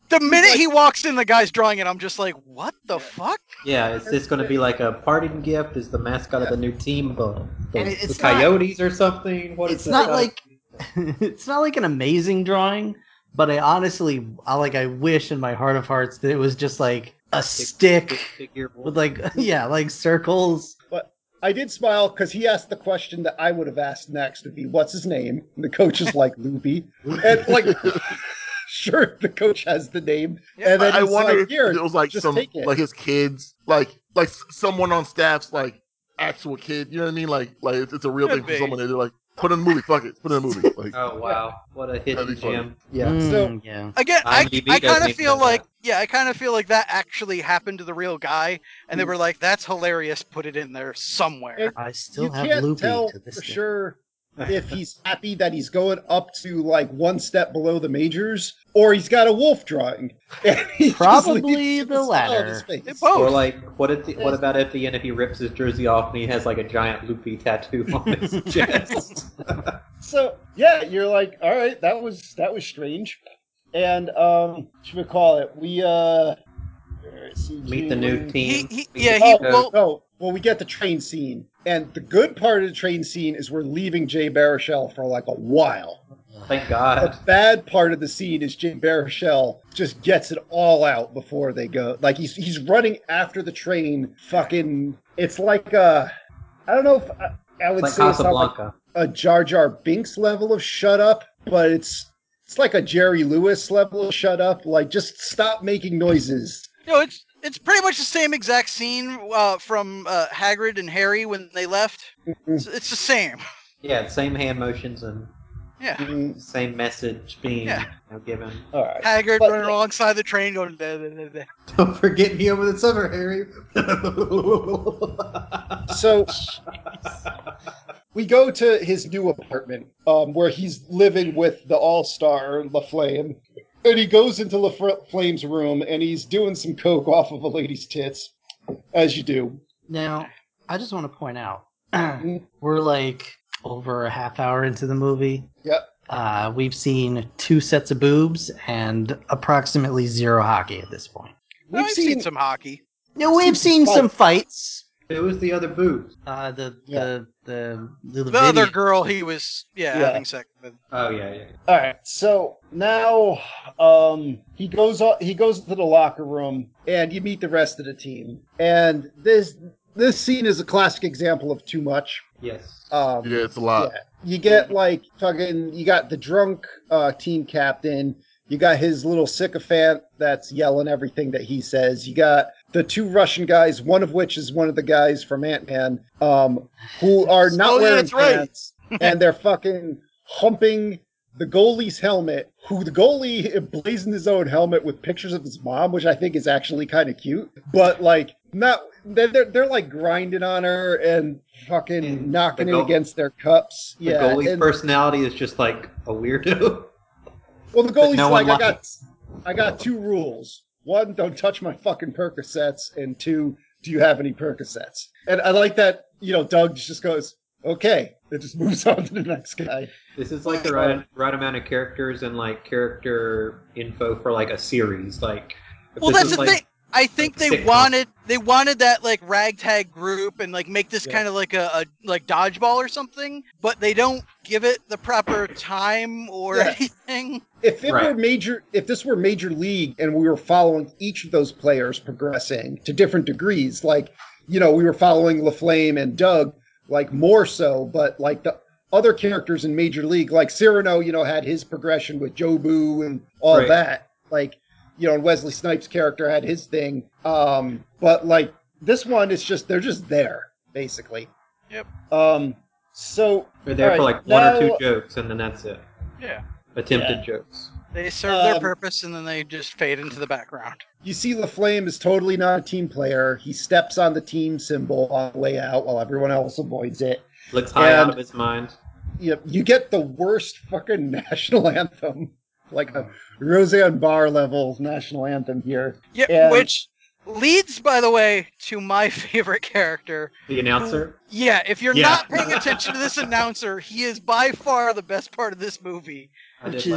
the minute like- he walks in, the guy's drawing it. I'm just like, what the fuck? Yeah, is this going to be like a parting gift? Is the mascot of the new team the, the, And it's the not- Coyotes or something? What is it's that not like it's not like an amazing drawing, but I honestly, I like, I wish in my heart of hearts that it was just like a stick figure with like, yeah, like circles. But I did smile because he asked the question that I would have asked next would be, "What's his name?" And the coach is like, "Loopy," and like, sure, the coach has the name, Yeah, and then I he's wonder like, if it was like some like his kids like like someone on staff's like actual kid you know what I mean like like it's, it's a real Could thing for be. someone they're like put in the movie fuck it put in the movie like Oh wow, what a That'd hidden be funny. gem! Yeah, Mm, So- yeah, Again, I, I kind of feel like, that. yeah, I kind of feel like that actually happened to the real guy, and they Mm. were like, that's hilarious. Put it in there somewhere. And I still you have can't Loopy tell to this for day. sure if he's happy that he's going up to like one step below the majors, or he's got a wolf drawing. And he just Probably leaves the a smile on his latter. both. or like what at the, what about at the end if he rips his jersey off and he has like a giant loopy tattoo on his chest? So yeah, you're like, all right, that was that was strange. And um, what should we call it? We uh, Meet the new team. he, Meet yeah, he, coach. well, Oh, well, we get the train scene, and the good part of the train scene is we're leaving Jay Baruchel for like a while. Thank God. The bad part of the scene is Jay Baruchel just gets it all out before they go. Like he's he's running after the train. Fucking, it's like uh, I don't know if I, I would It's like say it's like a Jar Jar Binks level of shut up, but it's it's like a Jerry Lewis level of shut up. Like just stop making noises. no, it's it's pretty much the same exact scene uh, from uh, Hagrid and Harry when they left. It's, it's the same. Yeah, same hand motions and Yeah, Mm, same message being Yeah. you know, given. All right. Hagrid But- running alongside the train, going. "Da, da, da, da." Don't forget me over the summer, Harry. So we go to his new apartment, um, where he's living with the All Star LaFlamme, and he goes into La Flame's room and he's doing some coke off of a lady's tits, as you do. Now, I just want to point out we're like over a half hour into the movie. Yep. Uh, we've seen two sets of boobs and approximately zero hockey at this point. We've I've seen, some hockey. No, we've seen some fights. It was the other boobs. Uh, the, Yeah. the the the The other girl he was, yeah, Yeah. having sex with. Oh yeah, yeah. All right, so now um, he goes o- he goes to the locker room and you meet the rest of the team. And this this scene is a classic example of too much. Yes. Um, Yeah, it's a lot. Yeah. You get like fucking you got the drunk uh team captain, you got his little sycophant that's yelling everything that he says. You got the two Russian guys, one of which is one of the guys from Ant Man, um, who are not Oh, yeah, wearing that's right. pants and they're fucking humping the goalie's helmet, who the goalie emblazoned his own helmet with pictures of his mom, which I think is actually kind of cute. But like not they're, they're they're like grinding on her and fucking And knocking the it against their cups. The yeah. goalie's and- personality is just like a weirdo. well the goalie's no like I got. I got two rules. One, don't touch my fucking Percocets, and two, do you have any Percocets? And I like that, you know, Doug just goes, okay. It just moves on to the next guy. This is like the right right amount of characters and like character info for like a series. Like, Well, this that's is, the like, thing. I think they sitcom. wanted they wanted that like ragtag group and like make this Yeah. kind of like a, a like dodgeball or something, but they don't give it the proper time or Yeah. anything. If it were major, if this were major league and we were following each of those players progressing to different degrees, like you know, we were following LaFlamme and Doug, like more so, but like the other characters in Major League, like Cerrano, you know, had his progression with Jobu and all Right. that. Like, you know, and Wesley Snipes' character had his thing. Um, but like this one is just they're just there, basically. Yep. Um so They're there for Alright, like one or two jokes, and then that's it. Yeah. Attempted Yeah. jokes. They serve their Um, purpose and then they just fade into the background. You see, LaFlamme is totally not a team player. He steps on the team symbol on the way out while everyone else avoids it. Looks high out of his mind. You, you get the worst fucking national anthem, like a Roseanne Barr level national anthem here. Yeah, and- which leads, by the way, to my favorite character. The announcer. Yeah, if you're Yeah. not paying attention to this announcer, he is by far the best part of this movie. I which is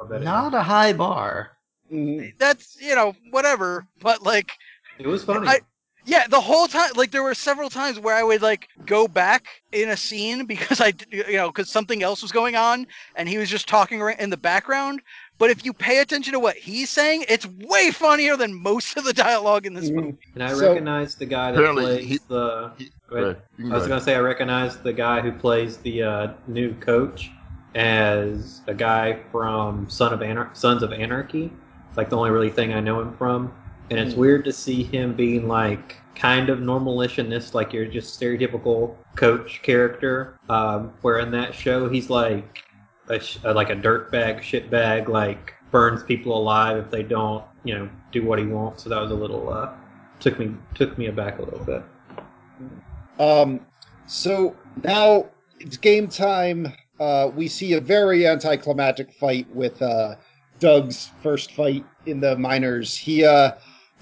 a bit. not a high bar. Mhm. That's you know whatever, but like It was funny. I- Yeah, the whole time, like there were several times where I would like go back in a scene because I, you know, because something else was going on and he was just talking in the background. But if you pay attention to what he's saying, it's way funnier than most of the dialogue in this Mhm. movie. and I so- recognize the guy that Apparently plays he- the. He- Go. Right, I was gonna say I recognize the guy who plays the uh, new coach as a guy from Son of Anar- Sons of Anarchy. It's like the only really thing I know him from, and it's Hmm. weird to see him being like kind of normalish in this, like you're just stereotypical coach character. Um, where in that show he's like a sh- like a dirtbag, shitbag, like burns people alive if they don't, you know, do what he wants. So that was a little uh, took me took me aback a little bit. Um, so now it's game time. Uh, we see a very anticlimactic fight with uh, Doug's first fight in the minors. He, uh,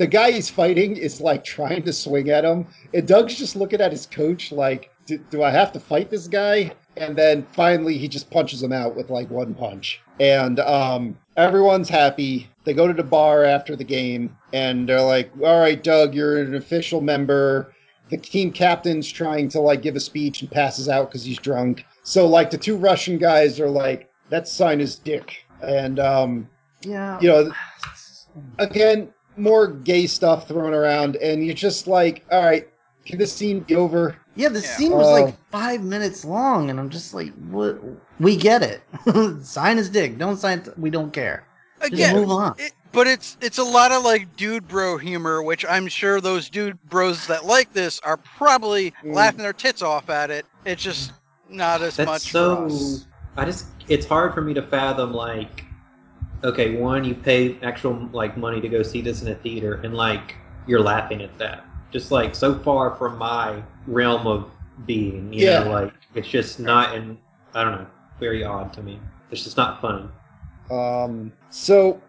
the guy he's fighting is like trying to swing at him, and Doug's just looking at his coach like, do, do I have to fight this guy? And then finally, he just punches him out with like one punch, and um, everyone's happy. They go to the bar after the game, and they're like, "All right, Doug, you're an official member." the team captain's trying to like give a speech and passes out because he's drunk. So like the two Russian guys are like, "Let's sign is dick," and um, Yeah. you know, again, more gay stuff thrown around, and you're just like, "All right, can this scene be over?" Yeah, the Yeah. scene was Oh. like five minutes long, and I'm just like, "What? We get it. sign his dick. Don't sign. we don't care. Just Again, move on." it, but it's it's a lot of like dude bro humor, which I'm sure those dude bros that like this are probably Mm. laughing their tits off at it. It's just not as That's much so. for us. I just it's hard for me to fathom like, okay, one you pay actual like money to go see this in a theater, and like you're laughing at that. Just like so far from my realm of being. You Yeah. know, like it's just not in. I don't know. Very odd to me. It's just not funny. Um, so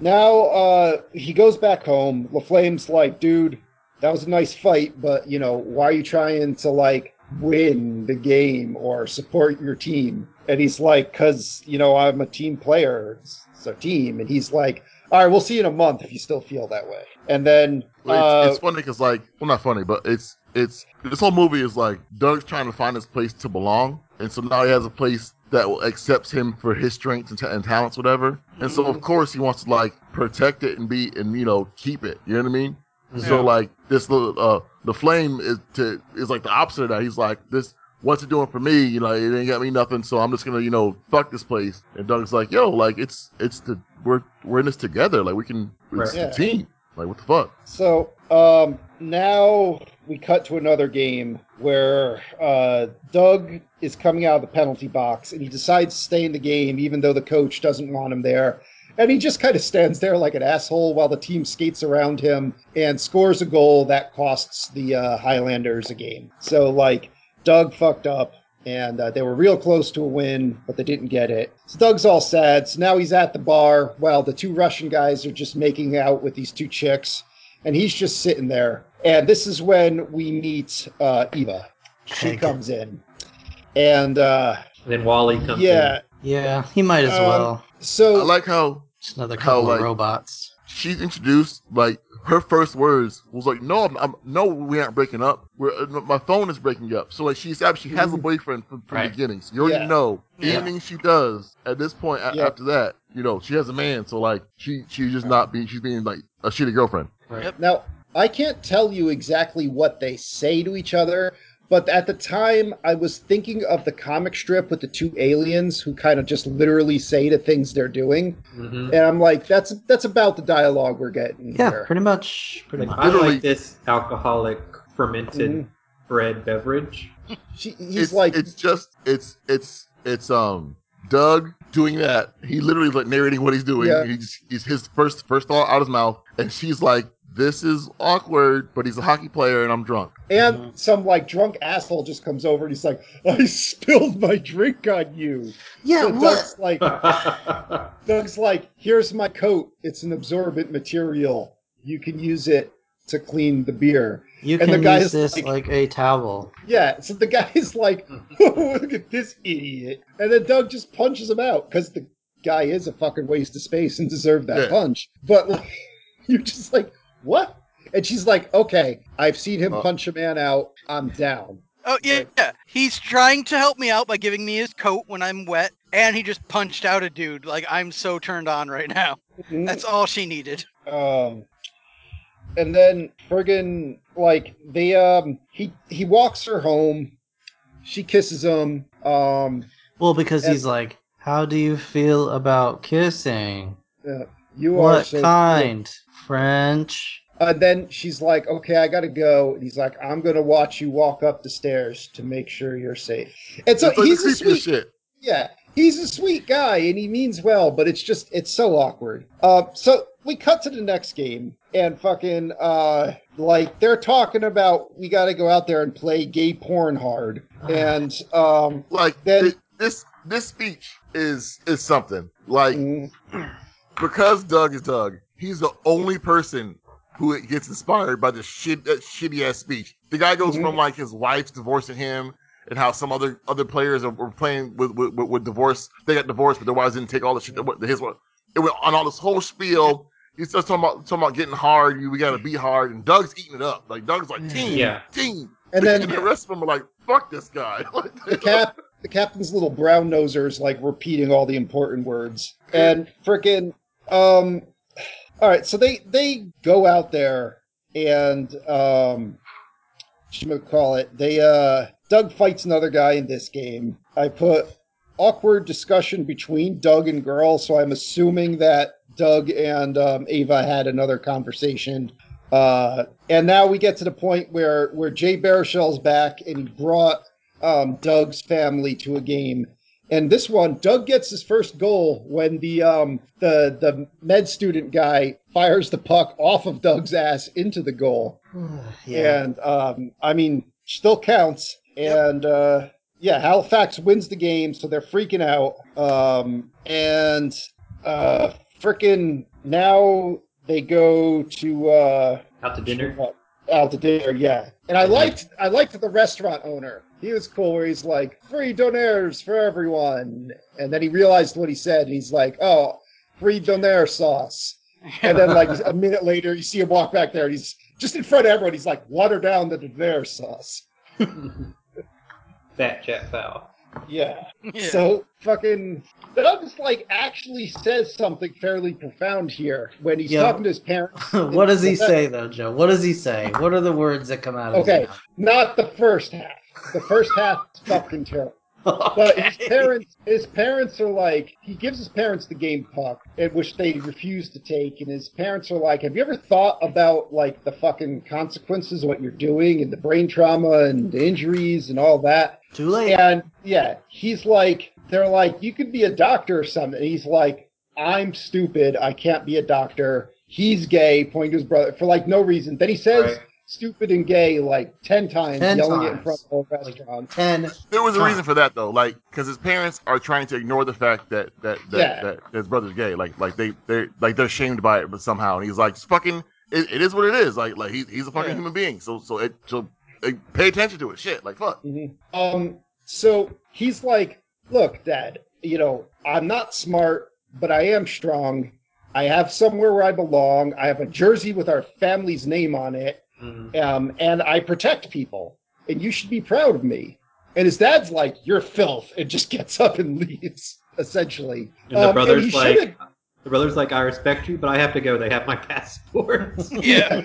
now uh, he goes back home. LaFlamme's like, dude, that was a nice fight, but you know, why are you trying to like win the game or support your team? And he's like, cause you know, I'm a team player. It's, it's a team. And he's like, all right, we'll see you in a month if you still feel that way. And then, Well, uh, it's, it's funny because like, well, not funny, but it's it's this whole movie is like Doug's trying to find his place to belong, and so now he has a place that will accepts him for his strengths and, ta- and talents, whatever. And so of course he wants to like protect it and be and you know keep it. You know what I mean? So like this little uh the flame is to is like the opposite of that. He's like this. What's it doing for me? You know, it ain't got me nothing. So I'm just gonna, you know, fuck this place. And Doug's like, yo, like it's it's the we're we're in this together. Like we can, it's Right. the team. Like what the fuck? So um, now we cut to another game where uh, Doug is coming out of the penalty box and he decides to stay in the game even though the coach doesn't want him there. And he just kind of stands there like an asshole while the team skates around him and scores a goal that costs the uh, Highlanders a game. So, like, Doug fucked up and uh, they were real close to a win, but they didn't get it. So Doug's all sad. So now he's at the bar while the two Russian guys are just making out with these two chicks, and he's just sitting there. And this is when we meet uh, Eva. She Okay, comes in, and uh, then WALL-E comes yeah. Yeah, he might as Um, well. So I like how Just another how, couple like- of robots. she's introduced. Like her first words was like, "No, I'm, I'm no, we aren't breaking up. We're uh, my phone is breaking up." So like she's she has a boyfriend from, from Right. the beginning. So you already Yeah. know Yeah. anything she does at this point a- Yeah. after that, you know, she has a man. So like she she's just not being she's being like a shitty girlfriend. Now, I can't tell you exactly what they say to each other, but at the time, I was thinking of the comic strip with the two aliens who kind of just literally say the things they're doing, in. Mhm. and I'm like, that's that's about the dialogue we're getting Yeah, here. pretty much. Pretty Like, much. I Literally- like this alcoholic fermented Mhm. bread beverage. She, he's it's like, it's just it's it's it's um Doug doing that. He literally like narrating what he's doing. Yeah. He's, he's his first first thought out of his mouth, and she's like, "This is awkward," but he's a hockey player, and I'm drunk. and mm-hmm. some like drunk asshole just comes over and he's like, I spilled my drink on you. Yeah, So what? Doug's like, Doug's like, here's my coat. It's an absorbent material. You can use it to clean the beer. You and the can guy's use this like- like, a towel. Yeah, so the guy's like, look at this idiot. And then Doug just punches him out because the guy is a fucking waste of space and deserved that Yeah. punch. But like, you're just like, what? And she's like, okay, I've seen him Uh. punch a man out. I'm down. Oh yeah, yeah. He's trying to help me out by giving me his coat when I'm wet, and he just punched out a dude. Like I'm so turned on right now. That's all she needed. Um, and then friggin' like they um he he walks her home. She kisses him. Um, Well, because And- he's like, "How do you feel about kissing? Yeah, you are What so kind? French?" And then she's like, "Okay, I gotta go." And he's like, "I'm gonna watch you walk up the stairs to make sure you're safe." And so like he's a sweet, shit. yeah, he's a sweet guy, and he means well, but it's just it's so awkward. Uh, so we cut to the next game, and fucking uh, like they're talking about we got to go out there and play gay porn hard, and um, Like Then- thi- this this speech is is something. Like mm, because Doug is Doug, he's the only person who gets inspired by this shit that shitty ass speech. The guy goes Mhm. from like his wife's divorcing him and how some other other players are, were playing with, with with with divorce. They got divorced, but their wives didn't take all the shit that his one. It went on all this whole spiel. He starts talking about talking about getting hard. You we gotta be hard, and Doug's eating it up. Like Doug's like team, Yeah. team, and then the rest of them are like fuck this guy. the cap the captain's little brown nosers like repeating all the important words and frickin' um all right so they they go out there and um call it? They uh doug fights another guy in this game. I put awkward discussion between doug and girl so i'm assuming that doug and um, ava had another conversation. Uh and now we get to the point where where jay baruchel's back and he brought um, Doug's family to a game. And this one, Doug gets his first goal when the um, the the med student guy fires the puck off of Doug's ass into the goal. yeah. And um, I mean, still counts. and uh, yeah, Halifax wins the game, so they're freaking out. Um, and uh, freaking now they go to uh, Out to dinner. out to dinner, yeah. And I liked I liked the restaurant owner. He was cool where he's like, free donaires for everyone. And then he realized what he said, and he's like, Oh, free donaire sauce. And then like a minute later you see him walk back there and he's just in front of everyone, he's like, water down the donaire sauce. Fat chat foul. Yeah. Yeah. So fucking Doug's like actually says something fairly profound here when he's Yeah. talking to his parents. what does he say though, Joe? What does he say? What are the words that come out of Okay, his mouth? not the first half. The first half is fucking terrible. But his parents, his parents are like, he gives his parents the game puck, at which they refuse to take, and his parents are like, "Have you ever thought about like the fucking consequences of what you're doing, and the brain trauma and the injuries and all that?" Too late. And yeah, he's like, they're like, "You could be a doctor or something." And he's like, "I'm stupid. I can't be a doctor." He's gay, pointing to his brother for like no reason. Then he says Right. Stupid and gay like ten times, 10 yelling it in times. front of the whole Like restaurant. ten. There was a reason for that though, like because his parents are trying to ignore the fact that that that, Yeah. that his brother's gay. Like like they they like they're shamed by it, but somehow, and he's like, "Just fucking, it, it is what it is. Like like he's he's a fucking Yeah. human being. So so it so like, pay attention to it. Shit, like fuck. Mhm. Um, so he's like, "Look, Dad, you know, I'm not smart, but I am strong. I have somewhere where I belong. I have a jersey with our family's name on it, Mhm. um, and I protect people. And you should be proud of me." And his dad's like, "You're filth," and just gets up and leaves. Essentially, And the Um, brother's he like, should've- the brother's like, I respect you, but I have to go. They have my passport. Yeah.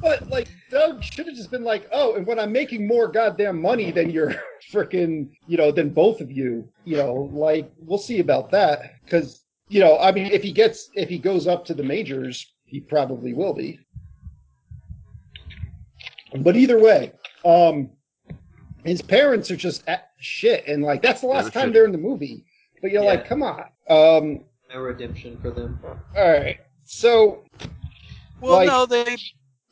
But like Doug should have just been like, oh, and when I'm making more goddamn money than you're freaking, you know, than both of you, you know, like we'll see about that. Because you know, I mean, if he gets, if he goes up to the majors, he probably will be. But either way, um, his parents are just at shit, and like that's the last time they're in the movie. But you're Yeah. like, come on. Um, no redemption for them. all right, so Well, Like- no, they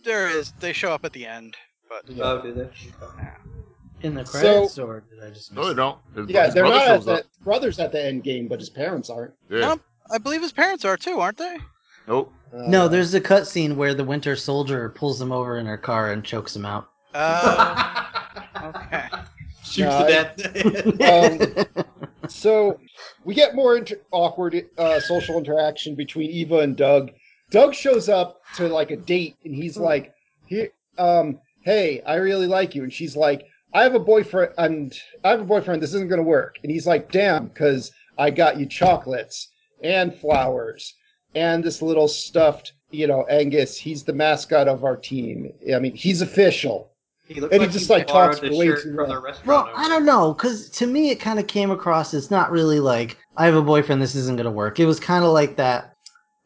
there is. They show up at the end, but Oh, do they? In the So- credits, or did I just? no, they don't. His, yeah, his they're brother not shows at up. the brothers at the end game, but his parents aren't. Yeah. No. I believe his parents are too, aren't they? Nope. Uh, No, there's a cutscene where the Winter Soldier pulls him over in her car and chokes him out. Uh, okay. Shoots No, to death. Um, so we get more inter- awkward uh, social interaction between Eva and Doug. Doug shows up to like a date, and he's like, "Here, um, hey, I really like you," and she's like, "I have a boyfriend, and I have a boyfriend. This isn't gonna work." And he's like, "Damn, because I got you chocolates and flowers and this little stuffed." You know, Angus, he's the mascot of our team. I mean, he's official. He looks And he just, like, borrowed talks the way shirt too from the well. I don't know, because to me it kind of came across as not really like I have a boyfriend, this isn't gonna work. It was kind of like that.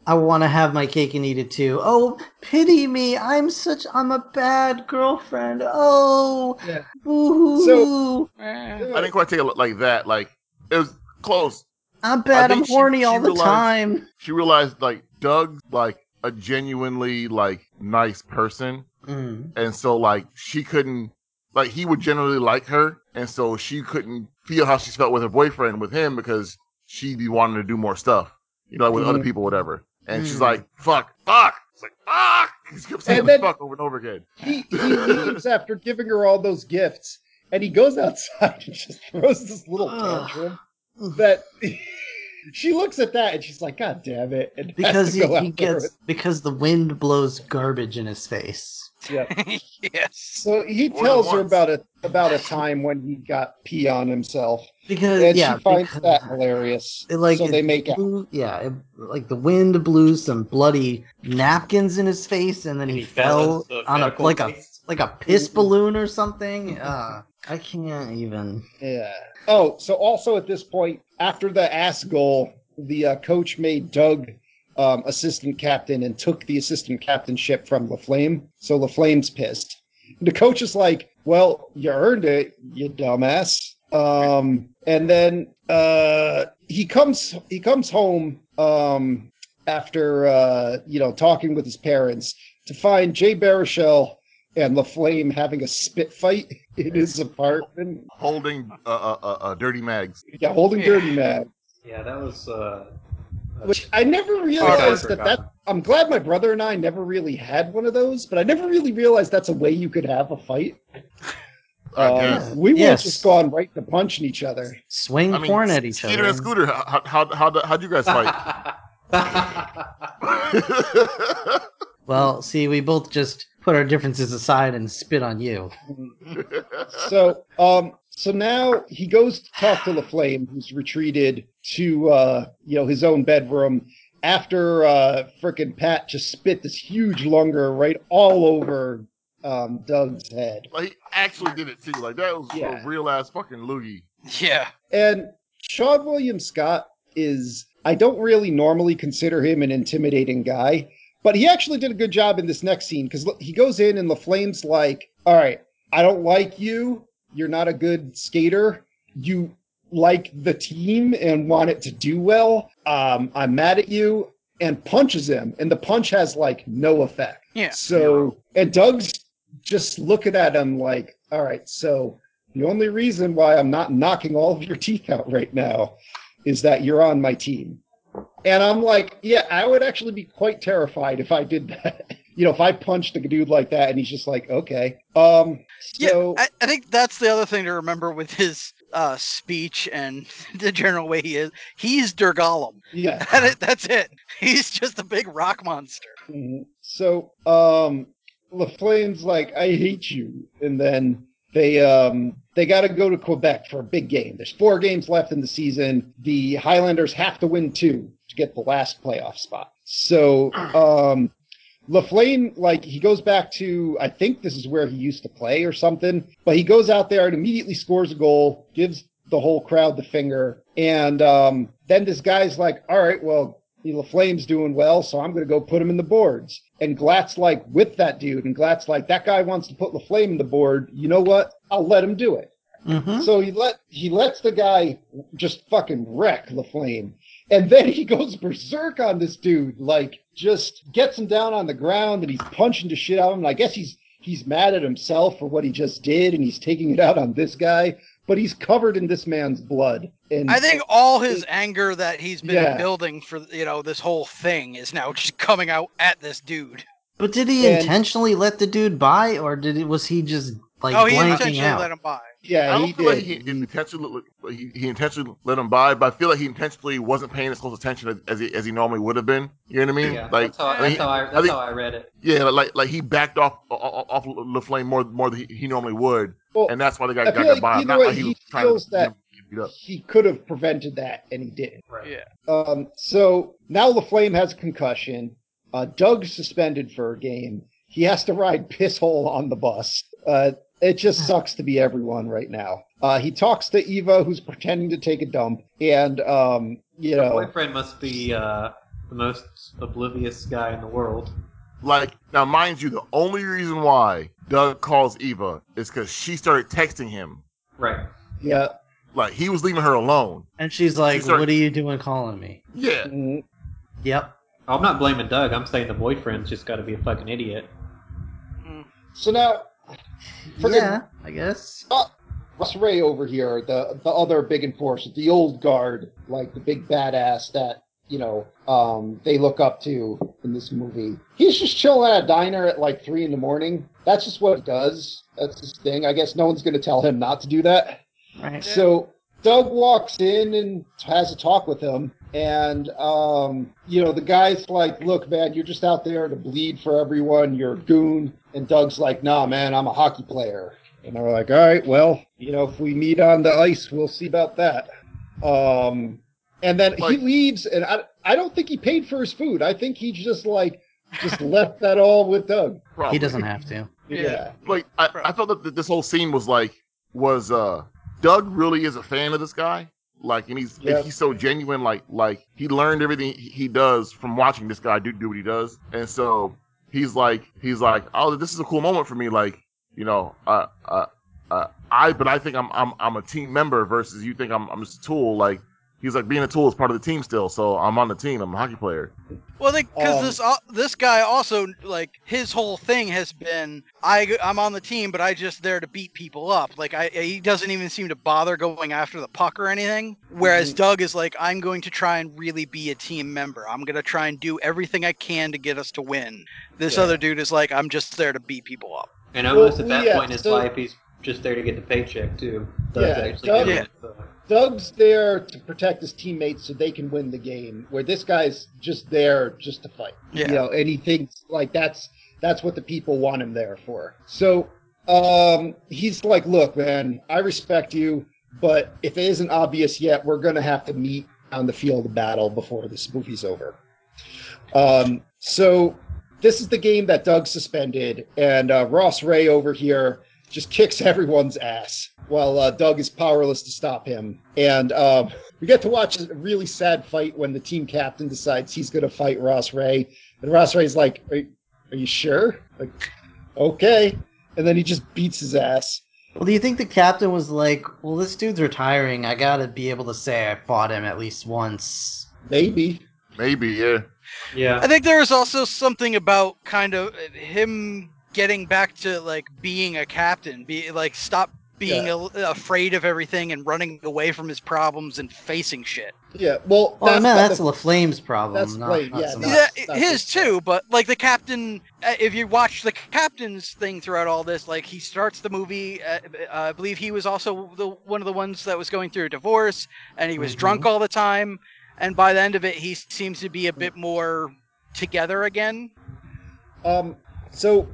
I want to have my cake and eat it too. Oh, pity me! I'm such I'm a bad girlfriend. Oh, Yeah. boo-hoo. Eh, I didn't quite take it like that. Like it was close. I'm bad. I I'm think she- horny she all the realized- time. She realized like Doug's like a genuinely like nice person, Mm. and so like she couldn't like he would generally like her, and so she couldn't feel how she felt with her boyfriend with him because she'd be wanting to do more stuff, you know, with other Mhm. people, whatever. And she's Mm. like, "Fuck, fuck." It's like, "Fuck." She kept saying "fuck" over and over again. he, he leaves after giving her all those gifts and he goes outside and just throws this little tantrum that she looks at that and she's like god damn it and Because he, he there gets because the wind blows garbage in his face. with- yeah. yes. so he More tells her once. about a about a time when he got pee on himself Because and yeah, she finds because- that hilarious It, like so it they make out yeah, it, like the wind blew some bloody napkins in his face, and then he, He fell fell on a medical like a like a piss balloon or something. Uh, I can't even. Yeah. Oh, so also at this point, after the ass goal, the uh, coach made Doug um, assistant captain and took the assistant captainship from LaFlamme. So LaFlamme's pissed. The coach is like, "Well, you earned it, you dumbass." Um, and then uh, he comes he comes home um, after uh, you know talking with his parents to find Jay Baruchel and LaFlamme having a spit fight in his apartment. Holding uh, uh, uh, uh, dirty mags. Yeah, holding Yeah. Dirty Mag. Yeah, that was. Uh, Which I never realized I that that. I'm glad my brother and I never really had one of those, but I never really realized that's a way you could have a fight. I Um, guess. we would Yes. have just gone right to punching each other. Swing I mean, porn at each Skeeter other. and Scooter, how how how how'd you guys fight? Well, see, we both just put our differences aside and spit on you. So, um, so now he goes to talk to LaFlamme, who's retreated to, uh, you know, his own bedroom after uh, frickin' Pat just spit this huge lunger right all over um, Doug's head. like he actually did it too. Like that was Yeah. a real ass fucking loogie. Yeah. And Seann William Scott is, I don't really normally consider him an intimidating guy, but he actually did a good job in this next scene because he goes in and LaFlamme's like, all right, I don't like you. You're not a good skater. You like the team and want it to do well. Um, I'm mad at you and punches him. And the punch has like no effect. Yeah. So, and Doug's just looking at him like, all right, so the only reason why I'm not knocking all of your teeth out right now is that you're on my team. And I'm like, yeah, I would actually be quite terrified if I did that. you know, if I punched a dude like that and he's just like, okay. Um, so, yeah, I, I think that's the other thing to remember with his uh, speech and the general way he is. He's Durgalum. yeah. That's it. He's just a big rock monster. Mhm. So, um, LaFlamme's like, I hate you. And then they, um, they got to go to Quebec for a big game. There's four games left in the season. The Highlanders have to win two to get the last playoff spot. So, um, LaFlamme, like, he goes back to, I think this is where he used to play or something, but he goes out there and immediately scores a goal, gives the whole crowd the finger. And, um, then this guy's like, all right, well, LaFlamme's doing well, so I'm going to go put him in the boards. And Glatt's like with that dude, and Glatt's like, that guy wants to put LaFlamme in the board. You know what? I'll let him do it. Mm-hmm. So he let he lets the guy just fucking wreck LaFlamme. And then he goes berserk on this dude, like just gets him down on the ground and he's punching the shit out of him. And I guess he's he's mad at himself for what he just did and he's taking it out on this guy, but he's covered in this man's blood. And I think all his anger that he's been Yeah. building for you know this whole thing is now just coming out at this dude. But did he And- intentionally let the dude by, or did it was he just like oh, he blanking intentionally out? let him by. Yeah, I don't he feel like did. he intentionally he, he intentionally let him by, but I feel like he intentionally wasn't paying as close attention as, as he as he normally would have been. You know what I mean? yeah, like that's how, I that's mean, how I I think- how I read it. yeah, like like he backed off off, off LaFlamme more more than he, he normally would, Well, and that's why the guy I got feel got like by. Not way, like he he was trying feels to that get beat up. he could have prevented that and he didn't. Right. Yeah. Um, so now LaFlamme has a concussion. Uh, Doug's suspended for a game. He has to ride pisshole on the bus. Uh, it just sucks to be everyone right now. Uh, he talks to Eva, who's pretending to take a dump, and um, you Her know, boyfriend must be uh, the most oblivious guy in the world. Like now, mind you, the only reason why Doug calls Eva is because she started texting him. Right. yeah, Like he was leaving her alone. And she's like, She's like- "What are you doing calling me?" Yeah, mm, Yep. I'm not blaming Doug. I'm saying the boyfriend's just got to be a fucking idiot. So now, Friggin- Yeah, I guess. Ross Rhea over here, the the other big enforcer, the old guard, like the big badass that you know um, they look up to in this movie. He's just chilling at a diner at like three in the morning. That's just what he does. That's his thing. I guess no one's going to tell him not to do that. Right. So Doug walks in and has a talk with him. And, um, you know, the guy's like, look, man, you're just out there to bleed for everyone. You're a goon. And Doug's like, nah, man, I'm a hockey player. And they're like, all right, well, you know, if we meet on the ice, we'll see about that. Um, and then he leaves, and I, I don't think he paid for his food. I think he just, like, just left that all with Doug. probably. He doesn't have to. Yeah. like I, I felt that this whole scene was like was uh Doug really is a fan of this guy like and he's Yeah. he's so genuine like like he learned everything he he does from watching this guy do do what he does and so he's like he's like oh this is a cool moment for me. Like you know uh uh, uh I but I think I'm I'm I'm a team member versus you think I'm I'm just a tool. Like He's like being a tool is part of the team still. So I'm on the team. I'm a hockey player. Well, because Um, this uh, this guy also like his whole thing has been I I'm on the team, but I just there to beat people up. Like I he doesn't even seem to bother going after the puck or anything. Whereas Mhm. Doug is like I'm going to try and really be a team member. I'm going to try and do everything I can to get us to win. This Yeah. other dude is like I'm just there to beat people up. And almost Well, at that yeah, point in his so- life, he's just there to get the paycheck too. Doug's Yeah, actually Doug- Yeah. it, so. Doug's there to protect his teammates so they can win the game, where this guy's just there just to fight. Yeah. You know, and he thinks like that's that's what the people want him there for. So um he's like, look, man, I respect you, but if it isn't obvious yet, we're gonna have to meet on the field of battle before this movie's over. Um so this is the game that Doug suspended, and uh, Ross Rhea over here just kicks everyone's ass while uh, Doug is powerless to stop him. And um, we get to watch a really sad fight when the team captain decides he's going to fight Ross Rhea. And Ross Rhea's like, Are, are you sure? Like, okay. And then he just beats his ass. Well, do you think the captain was like, "Well, this dude's retiring. I gotta be able to say I fought him at least once." Maybe. Maybe yeah. Yeah. I think there was also something about kind of him getting back to like being a captain, be like stop being a, afraid of everything and running away from his problems and facing shit. Yeah. Well, Well, I mean, not that's the- LaFlamme's problem. that's not, Flame, not yeah, so not- much. yeah, not his just too, but like the captain, uh, if you watch the captain's thing throughout all this, like he starts the movie. Uh, uh, I believe he was also the one of the ones that was going through a divorce, and he was Mhm. drunk all the time. And by the end of it, he seems to be a bit more together again. Um, so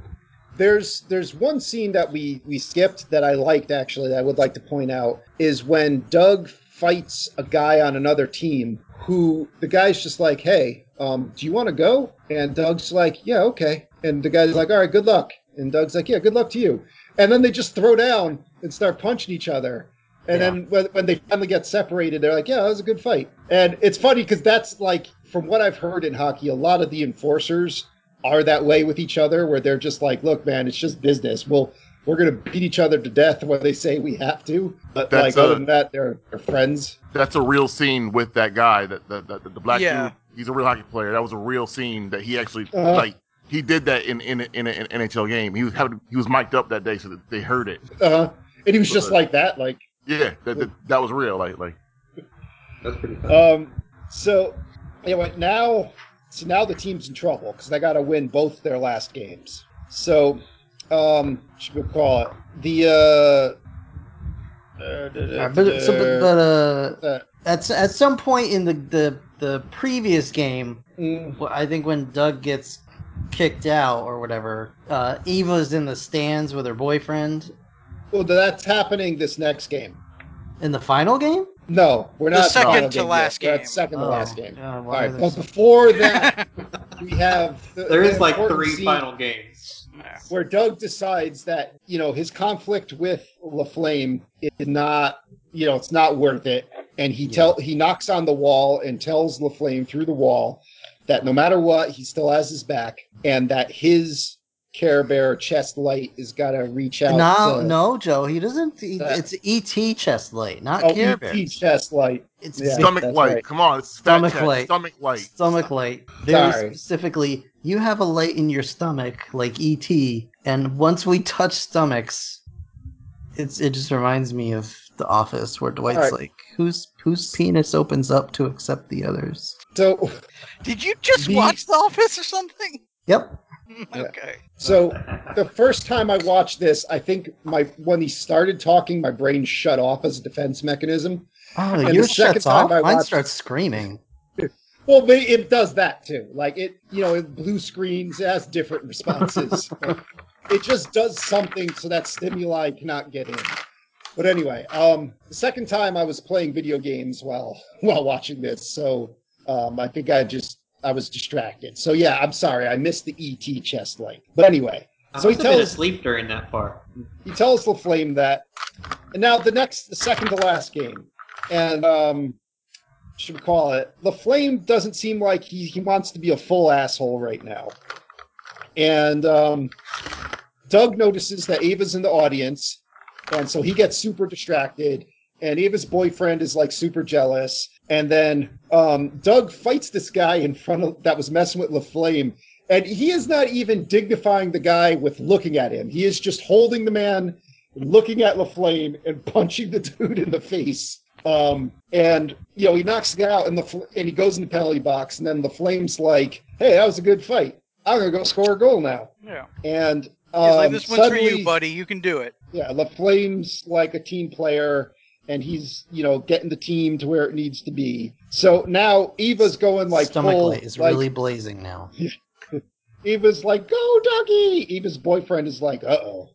there's there's one scene that we we skipped that I liked actually that I would like to point out is when Doug fights a guy on another team who the guy's just like, "Hey, um, do you want to go?" And Doug's like, "Yeah, okay." And the guy's like, "All right, good luck." And Doug's like, "Yeah, good luck to you." And then they just throw down and start punching each other. And Yeah. then when, when they finally get separated, they're like, "Yeah, that was a good fight." And it's funny because that's like, from what I've heard in hockey, a lot of the enforcers are that way with each other, where they're just like, "Look, man, it's just business. Well, we're gonna beat each other to death when they say we have to." But That's, like, other uh, than that, they're, they're friends. That's a real scene with that guy. That the, the, the black Yeah. dude. He's a real hockey player. That was a real scene that he actually Uh-huh. like. He did that in in in an NHL game. He was having he was mic'd up that day so that they heard it. Uh, and he was just like that, like. Yeah, that, that, that was real. Like like That's pretty funny. Um, so anyway, now so now the team's in trouble because they got to win both their last games. So, um, should we call it the uh, uh, but, so, but, but uh, uh, at at some point in the the, the previous game, mm, I think when Doug gets kicked out or whatever, uh, Eva's in the stands with her boyfriend well, that's happening this next game. in the final game. No, we're The not second to last yet. We're game. second to Oh, last game. God, All why right, are there but so- before that, we have the, there the is like important three scene final games. where Doug decides that you know his conflict with LaFlamme is not you know it's not worth it, and he tell he knocks on the wall and tells LaFlamme through the wall that no matter what he still has his back, and that his Care Bear chest light is gotta reach out. No, to, no, Joe. He doesn't. He, Uh, it's ET chest light, not Oh, Care ET chest light. It's Yeah. stomach light. right. Come on, it's Stomach chat. light. Stomach light. stomach light. Very Sorry. specifically, you have a light in your stomach, like ET, and once we touch stomachs, it's it just reminds me of The Office, where Dwight's Alright. like, "Whose whose penis opens up to accept the others?" So Did you just The- watch The Office or something? Yep. okay. so the first time I watched this, I think my when he started talking, my brain shut off as a defense mechanism. Oh, And the yours second shuts time off. I Mine watched- starts screaming. Well, but it does that too. Like it, you know, it blue screens, it has different responses. it just does something so that stimuli cannot get in. But anyway, um, the second time I was playing video games while while watching this, so um, I think I just I was distracted. So yeah, I'm sorry, I missed the ET chest link. But anyway, I so he have been tells asleep during that part. he tells LaFlamme that. And now the next, the second to last game. And, um, should we call it? LaFlamme doesn't seem like he, he wants to be a full asshole right now. And, um, Doug notices that Ava's in the audience. And so he gets super distracted. And Ava's boyfriend is like super jealous. And then um, Doug fights this guy in front of that was messing with LaFlamme, and he is not even dignifying the guy with looking at him. He is just holding the man, looking at LaFlamme, and punching the dude in the face. Um, and you know he knocks the guy out, and the and he goes in the penalty box, and then the Flames like, "Hey, that was a good fight. I'm gonna go score a goal now." Yeah. And um, like, this one's for suddenly- you, buddy. You can do it. yeah, LaFlamme's like a team player, and he's you know getting the team to where it needs to be. So now Eva's going like Stomach full, light is like, really blazing now. Eva's like, "Go, Dougie!" Eva's boyfriend is like, "Uh oh,"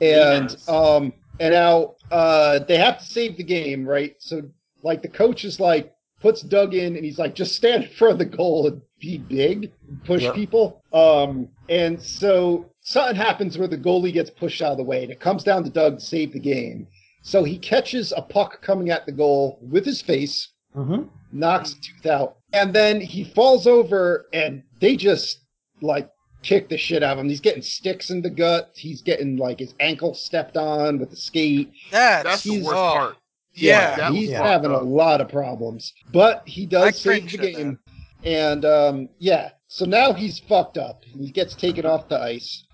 and Yes. um, and now uh, they have to save the game, right? So like the coach is like puts Doug in, and he's like, "Just stand in front of the goal and be big, and push Yep. people." Um, and so something happens where the goalie gets pushed out of the way, and it comes down to Doug to save the game. So he catches a puck coming at the goal with his face, Mm-hmm. knocks the tooth out, and then he falls over, and they just like kick the shit out of him. He's getting sticks in the gut. He's getting like his ankle stepped on with the skate. That's, That's the worst oh, part. Yeah. that was he's fucked having a lot of problems, but he does I save the at game. And um, yeah, so now he's fucked up. He gets taken off the ice.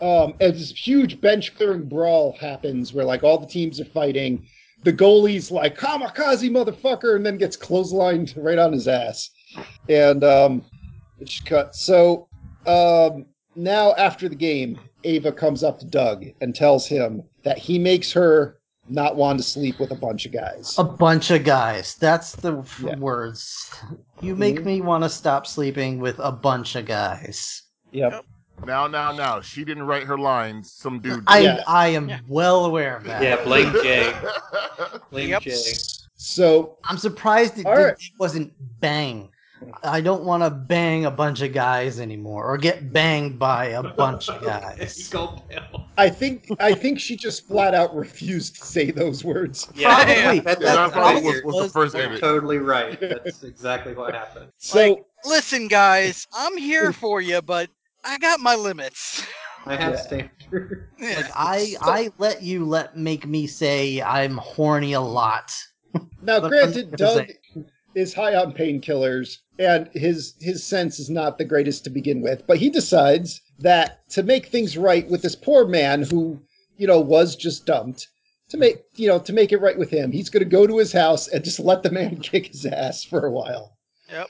Um, this huge bench clearing brawl happens where like all the teams are fighting. The goalie's like kamikaze motherfucker, and then gets clotheslined right on his ass. And um, it's cut. So um, now after the game, Ava comes up to Doug and tells him that he makes her not want to sleep with a bunch of guys. A bunch of guys. That's the Yeah. words. You make Mhm. me want to stop sleeping with a bunch of guys. Yep. Now, now, now. She didn't write her lines. Some dude. I Yeah. I am Yeah. well aware of that. Yeah, blame Jay. Blame Yep. Jay. So I'm surprised it, did, right. it wasn't bang. I don't want to bang a bunch of guys anymore, or get banged by a bunch of guys. Go I think I think she just flat out refused to say those words. Probably. that- Yeah, that's that probably was, was the first You're edit. totally right. That's exactly what happened. So Like, listen, guys, I'm here for you, but I got my limits. I have Yeah. standards. Yeah. Like I I let you let make me say I'm horny a lot. now, granted, Doug gonna is high on painkillers, and his his sense is not the greatest to begin with. But he decides that to make things right with this poor man who you know was just dumped, to make you know to make it right with him, he's going to go to his house and just let the man kick his ass for a while. Yep.